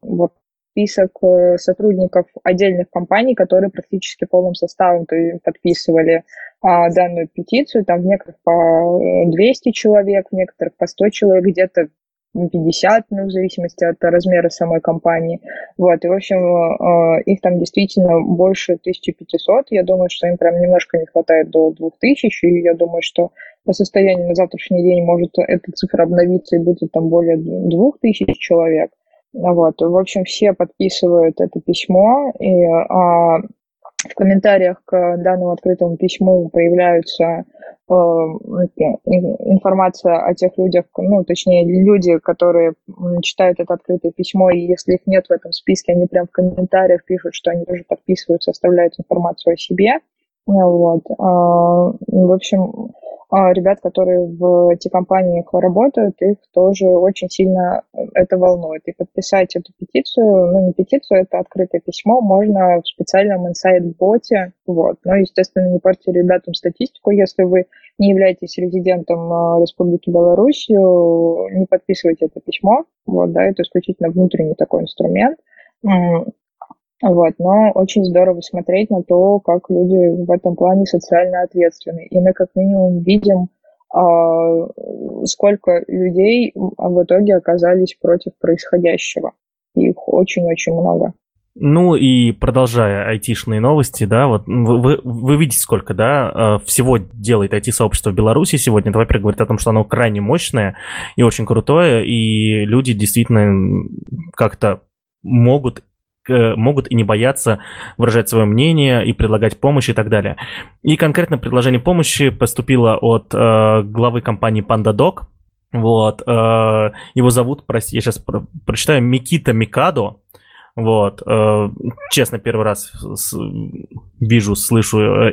вот список э, сотрудников отдельных компаний, которые практически полным составом подписывали а, данную петицию. Там в некоторых по 200 человек, в некоторых по 100 человек, где-то 50, ну, в зависимости от размера самой компании. Вот, и, в общем, э, их там действительно больше 1500. Я думаю, что им прям немножко не хватает до 2000, и я думаю, что по состоянию на завтрашний день может эта цифра обновиться и будет там более 2000 человек. Вот, в общем, все подписывают это письмо, и а, в комментариях к данному открытому письму появляются э, информация о тех людях, ну, точнее, люди, которые читают это открытое письмо, и если их нет в этом списке, они прям в комментариях пишут, что они тоже подписываются, оставляют информацию о себе. Вот. А, в общем, ребят, которые в эти компании работают, их тоже очень сильно это волнует. И подписать эту петицию, ну не петицию, это открытое письмо, можно в специальном инсайт-боте. Вот. Но, естественно, не портите ребятам статистику, если вы не являетесь резидентом а, Республики Беларусь, не подписывайте это письмо. Вот, да, это исключительно внутренний такой инструмент. Вот, но очень здорово смотреть на то, как люди в этом плане социально ответственны. И мы как минимум видим, а, сколько людей в итоге оказались против происходящего. Их очень-очень много. Ну и продолжая айтишные новости, да, вот вы, вы, видите, сколько, да, а, всего делает IT-сообщество в Беларуси сегодня. Это, во-первых, говорит о том, что оно крайне мощное и очень крутое, и люди действительно как-то могут могут и не бояться выражать свое мнение и предлагать помощь и так далее. И конкретно предложение помощи поступило от э, главы компании PandaDoc. Вот, э, его зовут, прости, я сейчас про- прочитаю, Микита Микадо. Вот, э, честно, первый раз с, вижу, слышу э,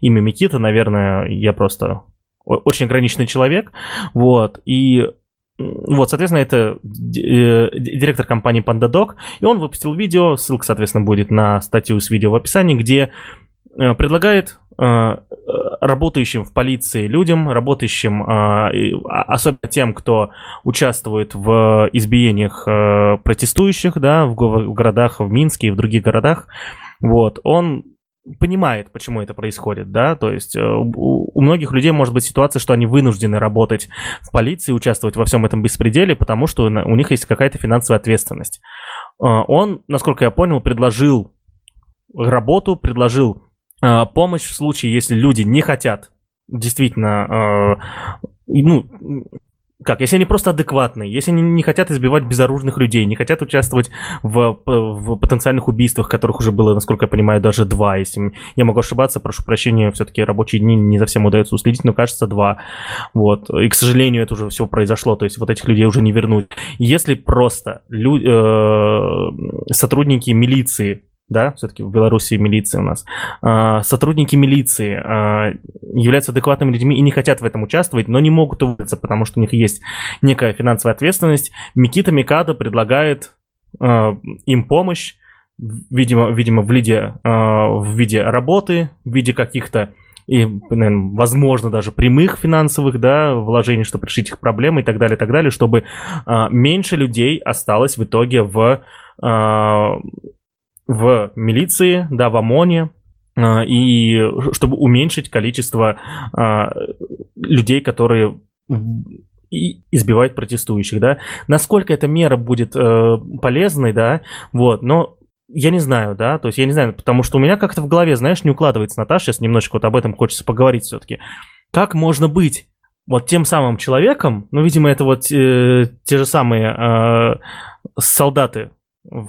имя Микита, наверное, я просто очень ограниченный человек. Вот, и вот, соответственно, это э, директор компании PandaDoc, и он выпустил видео, ссылка, соответственно, будет на статью с видео в описании, где э, предлагает э, работающим в полиции людям, работающим, а, особенно тем, кто участвует в избиениях протестующих, да, в городах, в Минске и в других городах, вот, он понимает, почему это происходит, да, то есть э, у, у многих людей может быть ситуация, что они вынуждены работать в полиции, участвовать во всем этом беспределе, потому что у них есть какая-то финансовая ответственность. Э, он, насколько я понял, предложил работу, предложил э, помощь в случае, если люди не хотят действительно ну, как, если они просто адекватные, если они не хотят избивать безоружных людей, не хотят участвовать в, в потенциальных убийствах, которых уже было, насколько я понимаю, даже два. Если я могу ошибаться, прошу прощения, все-таки рабочие дни не совсем удается уследить, но кажется два. Вот. И, к сожалению, это уже все произошло, то есть вот этих людей уже не вернуть. Если просто лю- э- сотрудники милиции да, все-таки в Беларуси милиция у нас, а, сотрудники милиции а, являются адекватными людьми и не хотят в этом участвовать, но не могут уволиться, потому что у них есть некая финансовая ответственность. Микита Микадо предлагает а, им помощь, видимо, видимо в, виде, в виде работы, в виде каких-то и, наверное, возможно, даже прямых финансовых, да, вложений, чтобы решить их проблемы и так далее, и так далее, чтобы меньше людей осталось в итоге в в милиции, да, в ОМОНе, а, и чтобы уменьшить количество а, людей, которые избивают протестующих, да. Насколько эта мера будет э, полезной, да, вот, но я не знаю, да, то есть я не знаю, потому что у меня как-то в голове, знаешь, не укладывается, Наташа, сейчас немножечко вот об этом хочется поговорить все-таки. Как можно быть вот тем самым человеком, ну, видимо, это вот э, те же самые э, солдаты,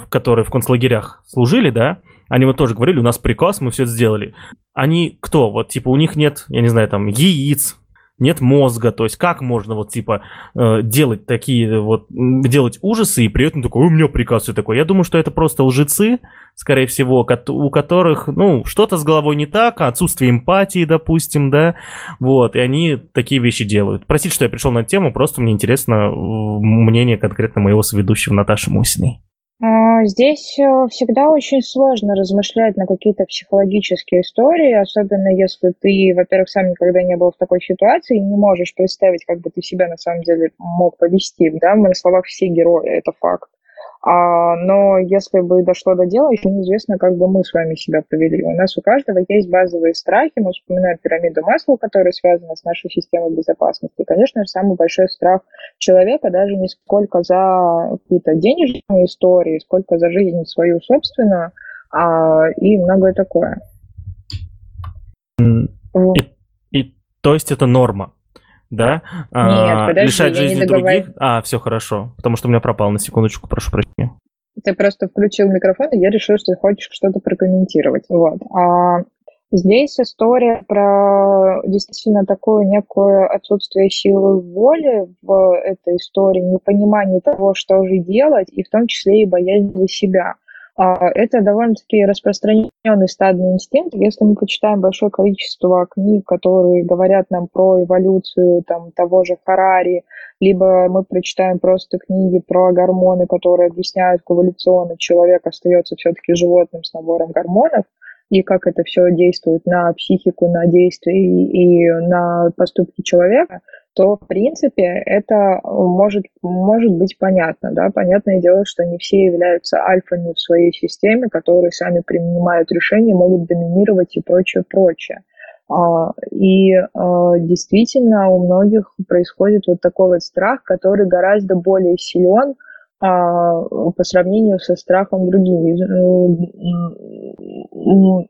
которые в концлагерях служили, да, они вот тоже говорили, у нас приказ, мы все это сделали. Они кто? Вот, типа, у них нет, я не знаю, там, яиц, нет мозга, то есть как можно вот типа э, делать такие вот, делать ужасы и при этом такой, у меня приказ все такое. Я думаю, что это просто лжецы, скорее всего, у которых, ну, что-то с головой не так, отсутствие эмпатии, допустим, да, вот, и они такие вещи делают. Простите, что я пришел на тему, просто мне интересно мнение конкретно моего соведущего Наташи Мусиной. А, здесь э, всегда очень сложно размышлять на какие-то психологические истории, особенно если ты, во-первых, сам никогда не был в такой ситуации и не можешь представить, как бы ты себя на самом деле мог повести. Да, мы на словах все герои, это факт. А, но если бы дошло до дела, еще неизвестно, как бы мы с вами себя повели. У нас у каждого есть базовые страхи. Мы вспоминаем пирамиду Масла, которая связана с нашей системой безопасности. И, конечно же, самый большой страх человека даже не сколько за какие-то денежные истории, сколько за жизнь свою собственную а, и многое такое. И, и, то есть это норма? Да? Нет, а, подожди, лишать жизни других. А, все хорошо, потому что у меня пропал на секундочку, прошу прощения. Ты просто включил микрофон, и я решил, что ты хочешь что-то прокомментировать. Вот. А здесь история про действительно такое некое отсутствие силы воли в этой истории, непонимание того, что же делать, и в том числе и боязнь за себя. А, это довольно-таки распространенный стадный инстинкт. Если мы почитаем большое количество книг, которые говорят нам про эволюцию там, того же Харари, либо мы прочитаем просто книги про гормоны, которые объясняют, как эволюционно человек остается все-таки животным с набором гормонов, и как это все действует на психику, на действия и на поступки человека, то, в принципе, это может, может быть понятно. Да? Понятное дело, что не все являются альфами в своей системе, которые сами принимают решения, могут доминировать и прочее, прочее. А, и а, действительно у многих происходит вот такой вот страх, который гораздо более силен, по сравнению со страхом другими.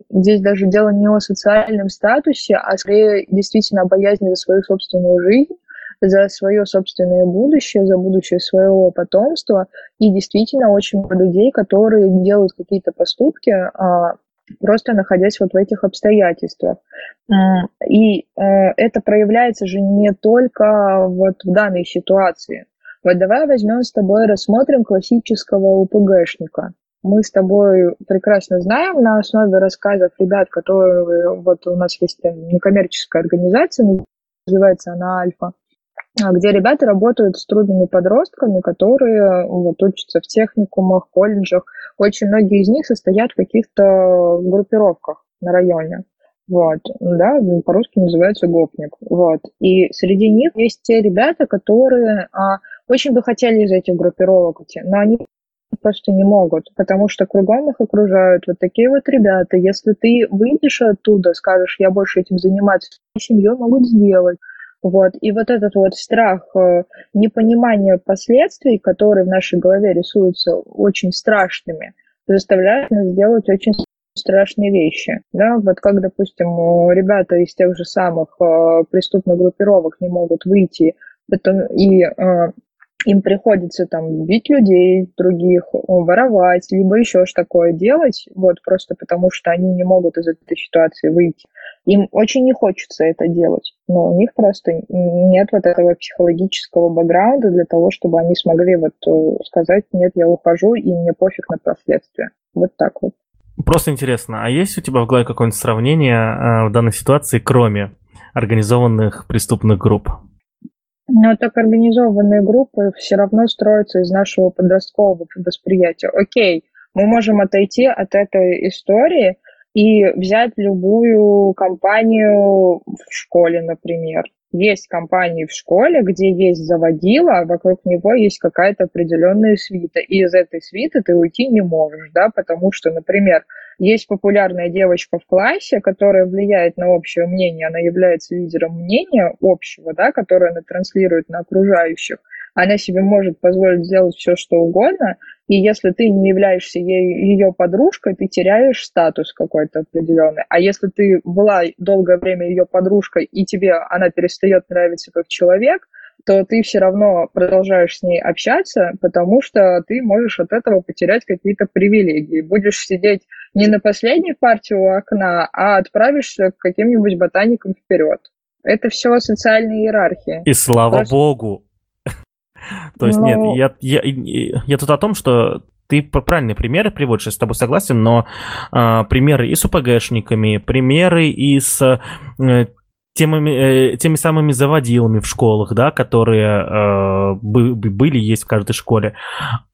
Здесь даже дело не о социальном статусе, а скорее действительно о боязни за свою собственную жизнь, за свое собственное будущее, за будущее своего потомства. И действительно очень много людей, которые делают какие-то поступки, а, просто находясь вот в этих обстоятельствах. И э, это проявляется же не только вот в данной ситуации. Вот давай возьмем с тобой, рассмотрим классического УПГшника. Мы с тобой прекрасно знаем на основе рассказов ребят, которые вот у нас есть некоммерческая организация, называется она Альфа, где ребята работают с трудными подростками, которые вот, учатся в техникумах, колледжах. Очень многие из них состоят в каких-то группировках на районе. Вот, да, по-русски называется гопник. Вот. И среди них есть те ребята, которые а, очень бы хотели из этих группировок уйти, но они просто не могут, потому что кругом их окружают вот такие вот ребята. Если ты выйдешь оттуда, скажешь, я больше этим заниматься, семью могут сделать. Вот. И вот этот вот страх э, непонимания последствий, которые в нашей голове рисуются очень страшными, заставляет нас делать очень страшные вещи. Да? Вот как, допустим, ребята из тех же самых э, преступных группировок не могут выйти потом, и э, им приходится там бить людей других, воровать, либо еще что такое делать, вот просто потому что они не могут из этой ситуации выйти. Им очень не хочется это делать, но у них просто нет вот этого психологического бэкграунда для того, чтобы они смогли вот э, сказать, нет, я ухожу, и мне пофиг на последствия. Вот так вот. Просто интересно, а есть у тебя в голове какое-нибудь сравнение э, в данной ситуации, кроме организованных преступных групп? Но так организованные группы все равно строятся из нашего подросткового восприятия. Окей, мы можем отойти от этой истории и взять любую компанию в школе, например. есть компании в школе, где есть заводила, а вокруг него есть какая-то определенная свита, и из этой свиты ты уйти не можешь, да, потому что, например, есть популярная девочка в классе, которая влияет на общее мнение, она является лидером мнения общего, да, которое она транслирует на окружающих. Она себе может позволить сделать все, что угодно, и если ты не являешься ей, ее подружкой, ты теряешь статус какой-то определенный. А если ты была долгое время ее подружкой, и тебе она перестает нравиться как человек, то ты все равно продолжаешь с ней общаться, потому что ты можешь от этого потерять какие-то привилегии. Будешь сидеть не на последней партии у окна, а отправишься к каким-нибудь ботаникам вперед. Это все социальные иерархии. И слава Просто... богу. То есть, нет, ну, я, я, я тут о том, что ты правильные примеры приводишь, я с тобой согласен, но а, примеры и с УПГшниками, примеры и с э, темами, э, теми самыми заводилами в школах, да, которые э, были, есть в каждой школе.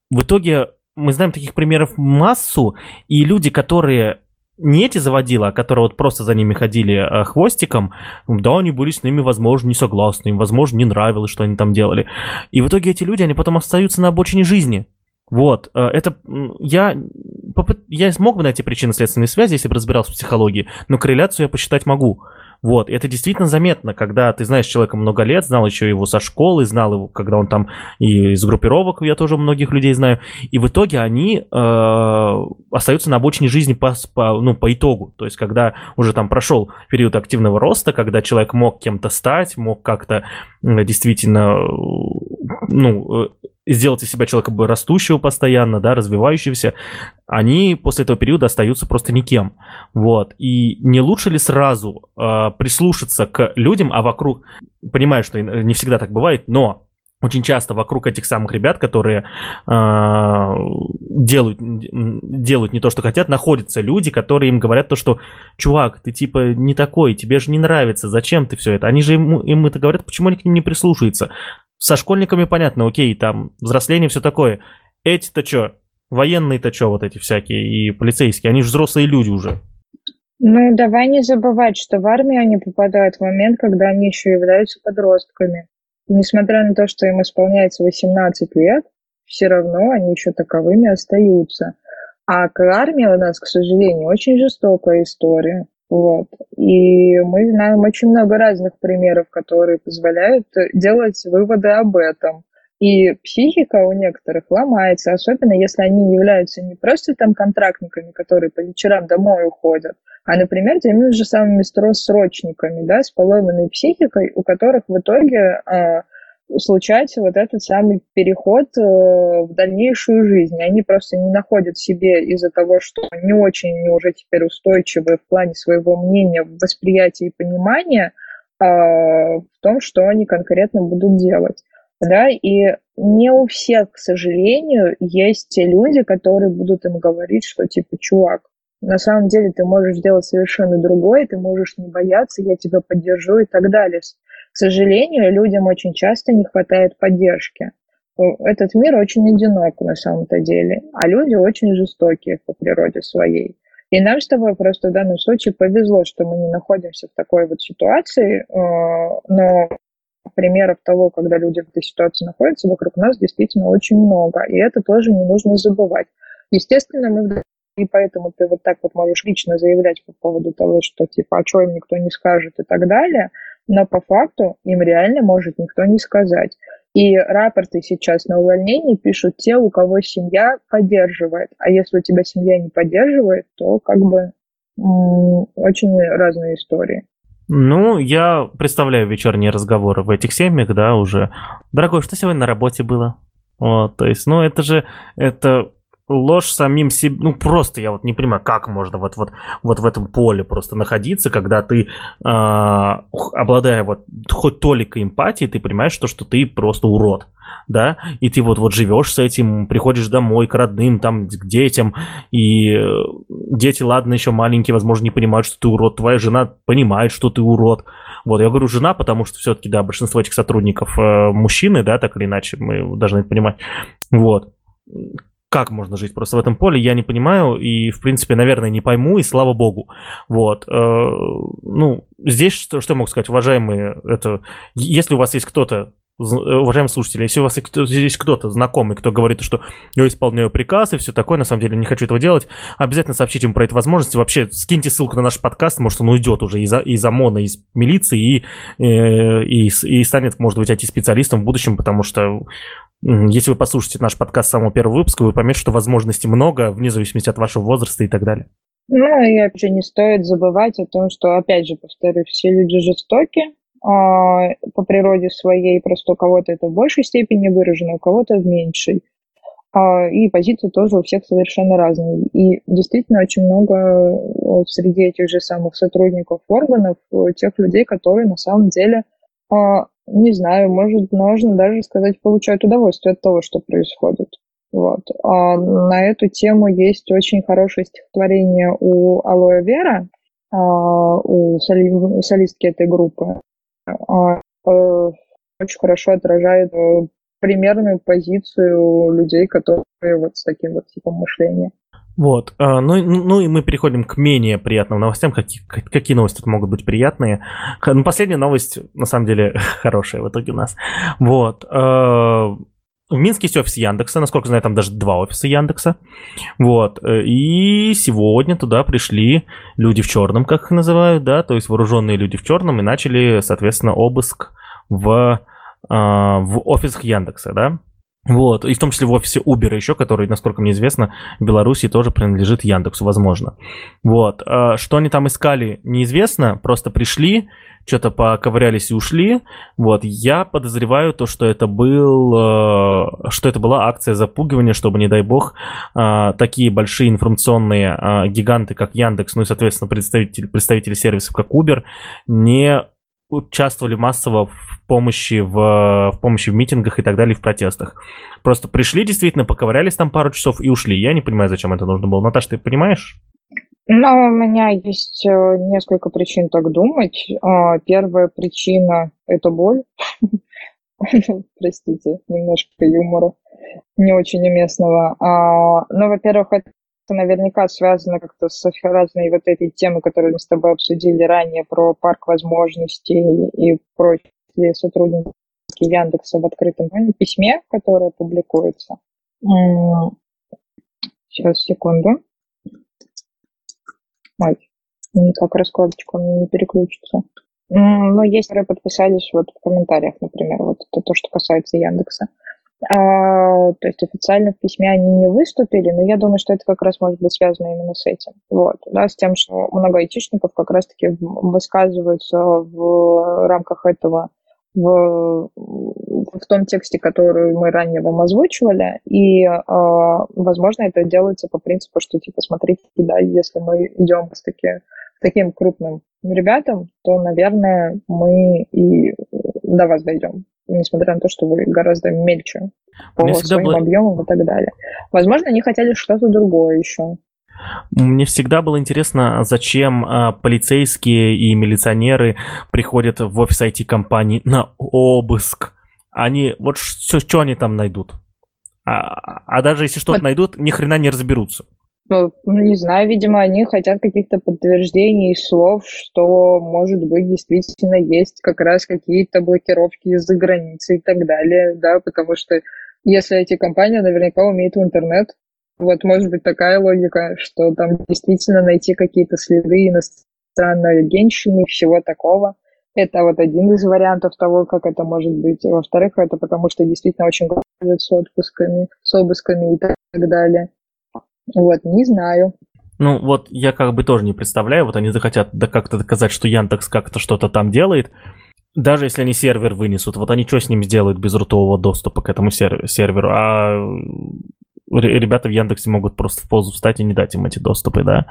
В итоге мы знаем таких примеров массу, и люди, которые не эти заводила, а которые вот просто за ними ходили э, хвостиком, да, они были с ними, возможно, не согласны, им, возможно, не нравилось, что они там делали. И в итоге эти люди, они потом остаются на обочине жизни. Вот, э, это я, я смог бы найти причины следственной связи, если бы разбирался в психологии, но корреляцию я посчитать могу. Вот, это действительно заметно, когда ты знаешь человека много лет, знал еще его со школы, знал его, когда он там и из группировок, я тоже многих людей знаю, и в итоге они э, остаются на обочине жизни по, по, ну, по итогу, то есть когда уже там прошел период активного роста, когда человек мог кем-то стать, мог как-то действительно, ну, сделать из себя человека бы растущего постоянно, да, развивающегося, они после этого периода остаются просто никем. Вот. И не лучше ли сразу э, прислушаться к людям, а вокруг, понимаю, что не всегда так бывает, но очень часто вокруг этих самых ребят, которые э, делают, делают не то, что хотят, находятся люди, которые им говорят то, что чувак, ты типа не такой, тебе же не нравится, зачем ты все это? Они же им, им это говорят, почему они к ним не прислушаются? Со школьниками понятно, окей, там взросление, все такое. Эти-то что? Военные-то что вот эти всякие и полицейские? Они же взрослые люди уже. Ну, давай не забывать, что в армию они попадают в момент, когда они еще являются подростками. несмотря на то, что им исполняется 18 лет, все равно они еще таковыми остаются. А к армии у нас, к сожалению, очень жестокая история. Вот. И мы знаем очень много разных примеров, которые позволяют делать выводы об этом. И психика у некоторых ломается, особенно если они являются не просто там контрактниками, которые по вечерам домой уходят, а, например, теми же самыми срочниками, да, с поломанной психикой, у которых в итоге а, случается вот этот самый переход э, в дальнейшую жизнь. Они просто не находят себе из-за того, что не очень они уже теперь устойчивы в плане своего мнения, восприятия и понимания а, в том, что они конкретно будут делать. Да, и не у всех, к сожалению, есть те люди, которые будут им говорить, что типа, чувак, на самом деле ты можешь сделать совершенно другое, ты можешь не бояться, я тебя поддержу и так далее. К сожалению, людям очень часто не хватает поддержки. Этот мир очень одинок на самом-то деле, а люди очень жестокие по природе своей. И нам с тобой просто в данном случае повезло, что мы не находимся в такой вот ситуации, э, но примеров того, когда люди в этой ситуации находятся, вокруг нас действительно очень много, и это тоже не нужно забывать. Естественно, мы и поэтому ты вот так вот можешь лично заявлять по поводу того, что типа, а что им никто не скажет и так далее – но по факту им реально может никто не сказать. И рапорты сейчас на увольнение пишут те, у кого семья поддерживает. А если у тебя семья не поддерживает, то как бы очень разные истории. Ну, я представляю вечерние разговоры в этих семьях, да, уже. Дорогой, что сегодня на работе было? Вот, то есть, ну, это же, это ложь самим себе, ну просто я вот не понимаю, как можно вот, вот, вот в этом поле просто находиться, когда ты, э, обладая вот хоть толикой эмпатии, ты понимаешь, что, что ты просто урод, да, и ты вот, вот живешь с этим, приходишь домой к родным, там, к детям, и дети, ладно, еще маленькие, возможно, не понимают, что ты урод, твоя жена понимает, что ты урод, вот, я говорю жена, потому что все-таки, да, большинство этих сотрудников э, мужчины, да, так или иначе, мы должны это понимать, вот, как можно жить просто в этом поле, я не понимаю и, в принципе, наверное, не пойму, и слава богу. Вот. Э, ну, здесь что, что я могу сказать, уважаемые, это, если у вас есть кто-то, уважаемые слушатели, если у вас есть кто-то знакомый, кто говорит, что я исполняю приказ и все такое, на самом деле не хочу этого делать, обязательно сообщите ему про эту возможность. Вообще скиньте ссылку на наш подкаст, может он уйдет уже из, из ОМОНа, из милиции и, э, и, и станет, может быть, IT-специалистом в будущем, потому что если вы послушаете наш подкаст с самого первого выпуска, вы поймете, что возможностей много, вне зависимости от вашего возраста и так далее. Ну, и вообще не стоит забывать о том, что, опять же, повторю, все люди жестоки э, по природе своей, просто у кого-то это в большей степени выражено, у кого-то в меньшей. Э, и позиции тоже у всех совершенно разные. И действительно очень много вот, среди этих же самых сотрудников органов тех людей, которые на самом деле, э, не знаю, может, можно даже сказать, получают удовольствие от того, что происходит. Вот. А на эту тему есть очень хорошее стихотворение у Алоэ Вера, а, у соли, солистки этой группы. А, э, очень хорошо отражает э, примерную позицию людей, которые вот с таким вот типом мышления. Вот, ну, ну, ну и мы переходим к менее приятным новостям. Какие, какие новости тут могут быть приятные? Ну, последняя новость, на самом деле, [laughs] хорошая в итоге у нас. Вот, в Минске есть офис Яндекса, насколько знаю, там даже два офиса Яндекса. Вот. Э, и сегодня туда пришли люди в черном, как их называют, да, то есть вооруженные люди в черном, и начали, соответственно, обыск в, а, в офисах Яндекса, да. Вот, и в том числе в офисе Uber еще, который, насколько мне известно, в Беларуси тоже принадлежит Яндексу, возможно. Вот, а, что они там искали, неизвестно, просто пришли, что-то поковырялись и ушли. Вот, я подозреваю то, что это был, э, что это была акция запугивания, чтобы, не дай бог, э, такие большие информационные э, гиганты, как Яндекс, ну и, соответственно, представители, представители сервисов, как Uber, не участвовали массово в помощи в, в помощи в митингах и так далее, в протестах. Просто пришли, действительно, поковырялись там пару часов и ушли. Я не понимаю, зачем это нужно было. Наташа, ты понимаешь? Ну, у меня есть э, несколько причин так думать. А, первая причина – это боль. [laughs] Простите, немножко юмора не очень уместного. А, ну, во-первых, это наверняка связано как-то с разной вот этой темой, которую мы с тобой обсудили ранее, про парк возможностей и прочие сотрудники Яндекса в открытом письме, которое публикуется. Сейчас, секунду. Ой, никак раскладочка у меня не переключится. Но есть, которые подписались вот в комментариях, например, вот это то, что касается Яндекса. А, то есть официально в письме они не выступили, но я думаю, что это как раз может быть связано именно с этим. Вот, да, с тем, что много айтишников как раз-таки высказываются в рамках этого в, в том тексте, который мы ранее вам озвучивали, и, э, возможно, это делается по принципу, что, типа, смотрите, да, если мы идем с таки, таким крупным ребятам, то, наверное, мы и до вас дойдем, несмотря на то, что вы гораздо мельче по своим было... объемам и так далее. Возможно, они хотели что-то другое еще. Мне всегда было интересно, зачем а, полицейские и милиционеры приходят в офис IT-компании на обыск. Они, вот что, что они там найдут? А, а даже если что-то вот. найдут, ни хрена не разберутся. Ну, ну, не знаю, видимо, они хотят каких-то подтверждений слов, что, может быть, действительно есть как раз какие-то блокировки из-за границы и так далее, да, потому что если эти компании наверняка умеют в интернет, вот может быть такая логика, что там действительно найти какие-то следы иностранной агентщины, всего такого. Это вот один из вариантов того, как это может быть. Во-вторых, это потому что действительно очень грозят с отпусками, с обысками и так далее. Вот, не знаю. Ну, вот я как бы тоже не представляю, вот они захотят да как-то доказать, что Яндекс как-то что-то там делает, даже если они сервер вынесут, вот они что с ним сделают без рутового доступа к этому серверу? А ребята в Яндексе могут просто в позу встать и не дать им эти доступы, да?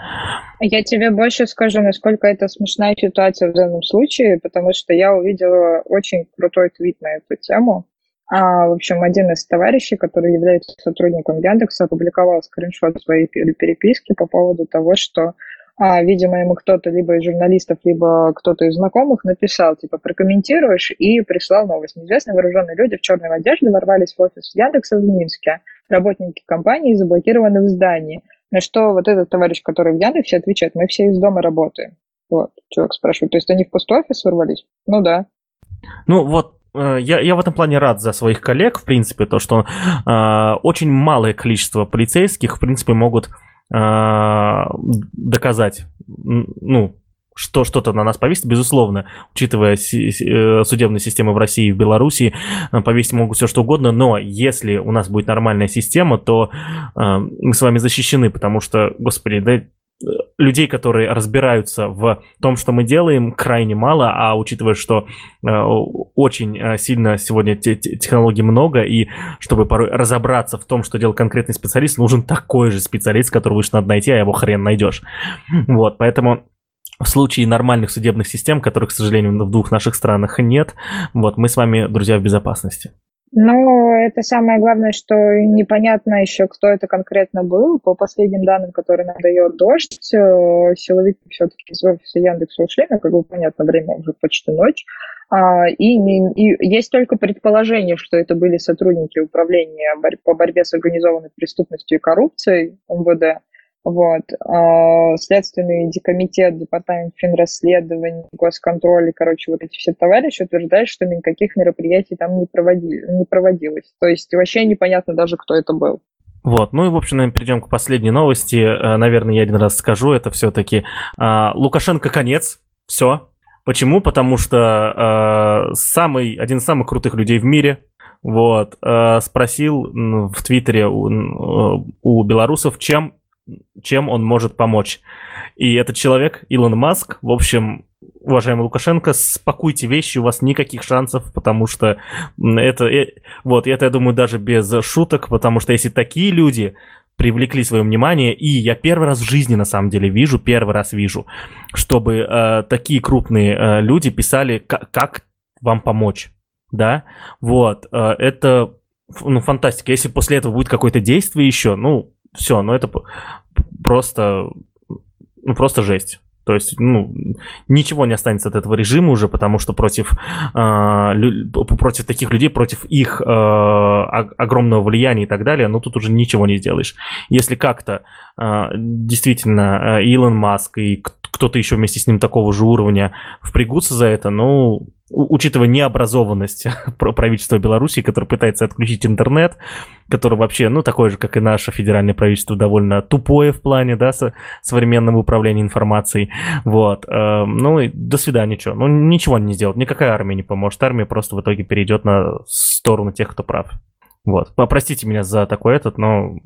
Я тебе больше скажу, насколько это смешная ситуация в данном случае, потому что я увидела очень крутой твит на эту тему. А, в общем, один из товарищей, который является сотрудником Яндекса, опубликовал скриншот своей переписки по поводу того, что а, видимо, ему кто-то либо из журналистов, либо кто-то из знакомых написал, типа, прокомментируешь, и прислал новость. Неизвестные вооруженные люди в черной одежде ворвались в офис Яндекса в Минске. Работники компании заблокированы в здании. На что вот этот товарищ, который в Яндексе, отвечает, мы все из дома работаем. Вот, чувак спрашивает, то есть они в пустой офис ворвались? Ну да. Ну вот, я, я в этом плане рад за своих коллег, в принципе, то, что э, очень малое количество полицейских, в принципе, могут э, доказать, ну, что что-то на нас повесить, безусловно, учитывая э, судебные системы в России и в Беларуси, э, повесить могут все что угодно, но если у нас будет нормальная система, то э, мы с вами защищены, потому что, господи, да, людей, которые разбираются в том, что мы делаем, крайне мало, а учитывая, что э, очень сильно сегодня технологий много, и чтобы порой разобраться в том, что делает конкретный специалист, нужен такой же специалист, которого лишь надо найти, а его хрен найдешь. Вот, поэтому в случае нормальных судебных систем, которых, к сожалению, в двух наших странах нет, вот мы с вами, друзья, в безопасности. Ну, это самое главное, что непонятно еще, кто это конкретно был. По последним данным, которые нам дает дождь, силовики все-таки из офиса Яндекса ушли, но, как бы понятно, время уже почти ночь. А, и, и есть только предположение, что это были сотрудники управления по борьбе с организованной преступностью и коррупцией МВД. Вот. А, Следственный комитет, департамент финрасследований, госконтроль, короче, вот эти все товарищи утверждают, что никаких мероприятий там не, проводили, не проводилось. То есть вообще непонятно даже, кто это был. Вот, ну и, в общем, наверное, перейдем к последней новости. Э, наверное, я один раз скажу, это все-таки а, Лукашенко конец, все. Почему? Потому что э, самый, один из самых крутых людей в мире, вот, э, спросил в Твиттере у, у белорусов, чем чем он может помочь. И этот человек, Илон Маск, в общем, уважаемый Лукашенко, спакуйте вещи, у вас никаких шансов, потому что это, э, вот, это, я думаю, даже без шуток, потому что если такие люди привлекли свое внимание, и я первый раз в жизни, на самом деле, вижу, первый раз вижу, чтобы э, такие крупные э, люди писали, как, вам помочь, да, вот, э, это, ну, фантастика, если после этого будет какое-то действие еще, ну, все, ну это просто, ну просто жесть. То есть, ну, ничего не останется от этого режима уже, потому что против, э, против таких людей, против их э, огромного влияния и так далее, ну, тут уже ничего не сделаешь. Если как-то э, действительно э, Илон Маск и кто-то еще вместе с ним такого же уровня впрягутся за это, ну, учитывая необразованность [laughs] правительства Беларуси, которое пытается отключить интернет, которое вообще, ну, такое же, как и наше федеральное правительство, довольно тупое в плане, да, со современного управления информацией, вот, э, ну, и до свидания, что, ну, ничего не сделает, никакая армия не поможет, армия просто в итоге перейдет на сторону тех, кто прав, вот, попростите меня за такой этот, но...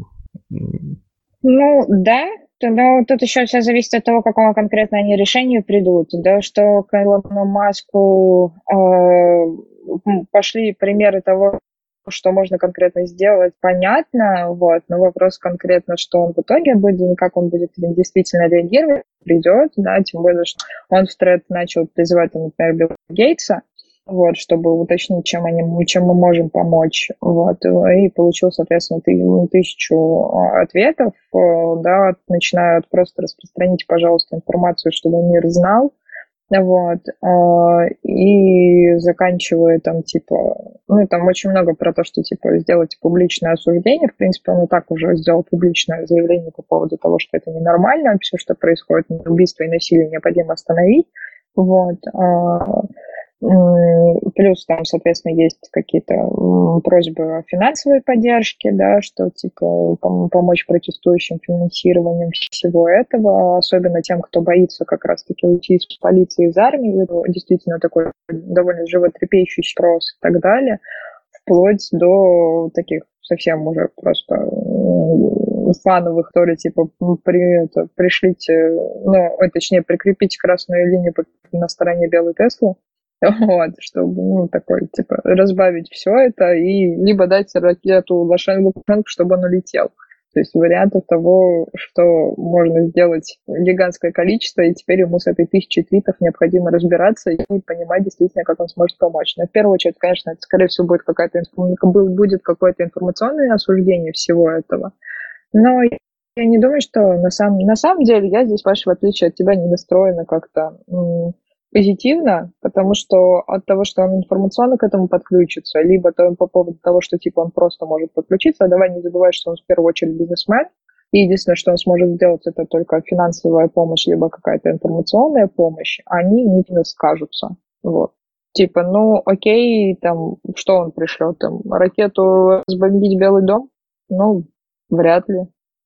Ну, да, ну, тут еще все зависит от того, к какому конкретно они решению придут, да, что к Илону Маску э, пошли примеры того, что можно конкретно сделать, понятно, вот, но вопрос конкретно, что он в итоге будет, как он будет действительно реагировать, придет, да, тем более, что он в тред начал призывать, например, Билла Гейтса, вот, чтобы уточнить, чем, они, чем мы можем помочь. Вот, и получил, соответственно, тысячу а, ответов, э, да, начиная от просто распространить, пожалуйста, информацию, чтобы мир знал, вот, а, и заканчивая там, типа, ну, там очень много про то, что, типа, сделать публичное осуждение, в принципе, он и так уже сделал публичное заявление по поводу того, что это ненормально, все, что происходит, убийство и насилие необходимо остановить, вот, а, Плюс там, соответственно, есть какие-то просьбы о финансовой поддержке, да, что типа помочь протестующим финансированием всего этого, особенно тем, кто боится как раз-таки уйти из полиции, из армии. Это действительно такой довольно животрепещущий спрос и так далее, вплоть до таких совсем уже просто фановых, которые типа при, это, пришлите, ну, точнее, прикрепите красную линию на стороне белой Теслы, [laughs] Вот, чтобы, ну, такой, типа, разбавить все это и либо дать ракету Лошенко, чтобы он улетел. То есть вариантов того, что можно сделать гигантское количество, и теперь ему с этой тысячей твитов необходимо разбираться и понимать действительно, как он сможет помочь. Но в первую очередь, конечно, это, скорее всего, будет, какая-то, будет какое-то информационное осуждение всего этого. Но я не думаю, что на самом, на самом деле я здесь, Паша, в отличие от тебя, не настроена как-то позитивно, потому что от того, что он информационно к этому подключится, либо то, по поводу того, что типа он просто может подключиться, а давай не забывай, что он в первую очередь бизнесмен, И единственное, что он сможет сделать, это только финансовая помощь, либо какая-то информационная помощь, они не скажутся. Вот. Типа, ну, окей, там, что он пришлет, там, ракету разбомбить Белый дом? Ну, вряд ли.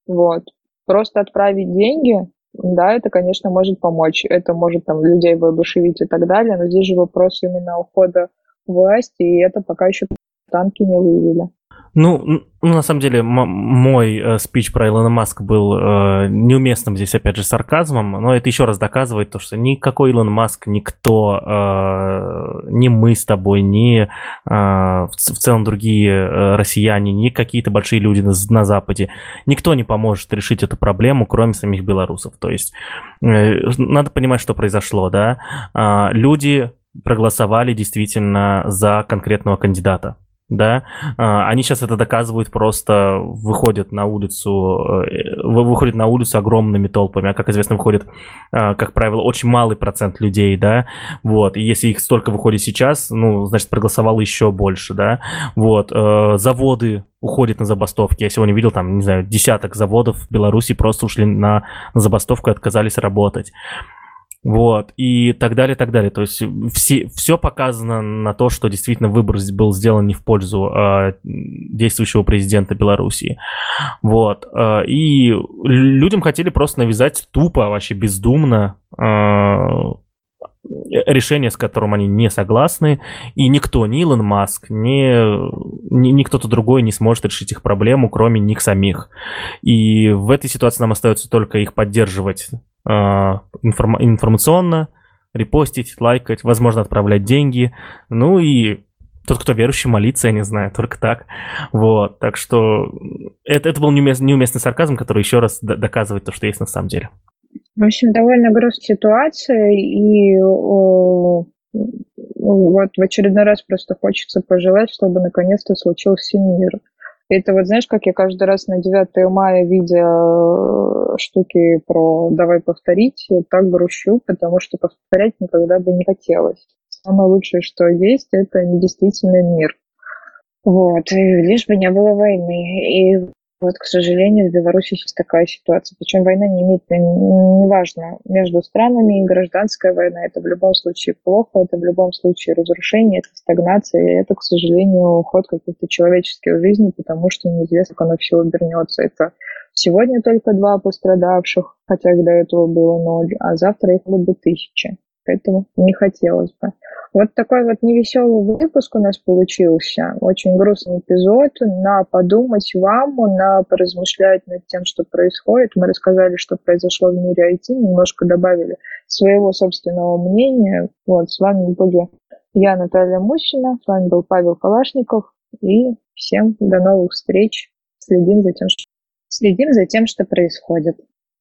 Вот. Просто отправить деньги, да, это, конечно, может помочь. Это может там людей воодушевить и так далее, но здесь же вопрос именно ухода власти, и это пока еще танки не вывели. Ну, ну, на самом деле, мой э, спич про Илона Маска был э, неуместным здесь, опять же, сарказмом, но это еще раз доказывает то, что никакой Илон Маск, никто, э, ни мы с тобой, ни э, в, в целом другие э, россияне, ни какие-то большие люди на, на Западе, никто не поможет решить эту проблему, кроме самих белорусов. То есть э, надо понимать, что произошло, да. Э, люди проголосовали действительно за конкретного кандидата да, а, они сейчас это доказывают просто, выходят на улицу, э, выходят на улицу огромными толпами, а как известно, выходит, а, как правило, очень малый процент людей, да, вот, и если их столько выходит сейчас, ну, значит, проголосовало еще больше, да, вот, э, заводы уходят на забастовки, я сегодня видел там, не знаю, десяток заводов в Беларуси просто ушли на, забастовку и отказались работать, вот, и так далее, так далее. То есть все, все показано на то, что действительно выбор был сделан не в пользу э, действующего президента Белоруссии. Вот, э, и людям хотели просто навязать тупо, вообще бездумно э, решение, с которым они не согласны, и никто, ни Илон Маск, ни, ни, ни кто-то другой не сможет решить их проблему, кроме них самих. И в этой ситуации нам остается только их поддерживать э, информ, информационно, репостить, лайкать, возможно, отправлять деньги, ну и тот, кто верующий, молиться, я не знаю, [laughs] только так. Вот, так что это, это был неуместный, неуместный сарказм, который еще раз доказывает то, что есть на самом деле. В общем, довольно грустная ситуация, и о, вот в очередной раз просто хочется пожелать, чтобы наконец-то случился мир. Это вот знаешь, как я каждый раз на 9 мая, видя э, штуки про «давай повторить», так грущу, потому что повторять никогда бы не хотелось. Самое лучшее, что есть, это недействительный мир. Вот, и лишь бы не было войны. И вот, к сожалению, в Беларуси сейчас такая ситуация. Причем война не имеет, неважно, между странами, гражданская война, это в любом случае плохо, это в любом случае разрушение, это стагнация, и это, к сожалению, уход каких-то человеческих жизней, потому что неизвестно, как оно все обернется. Это сегодня только два пострадавших, хотя до этого было ноль, а завтра их будет тысячи. Поэтому не хотелось бы. Вот такой вот невеселый выпуск у нас получился. Очень грустный эпизод. На подумать вам, на поразмышлять над тем, что происходит. Мы рассказали, что произошло в мире IT, немножко добавили своего собственного мнения. Вот, с вами были я, Наталья Мущина, с вами был Павел Калашников. И всем до новых встреч. Следим за тем, что, следим за тем, что происходит.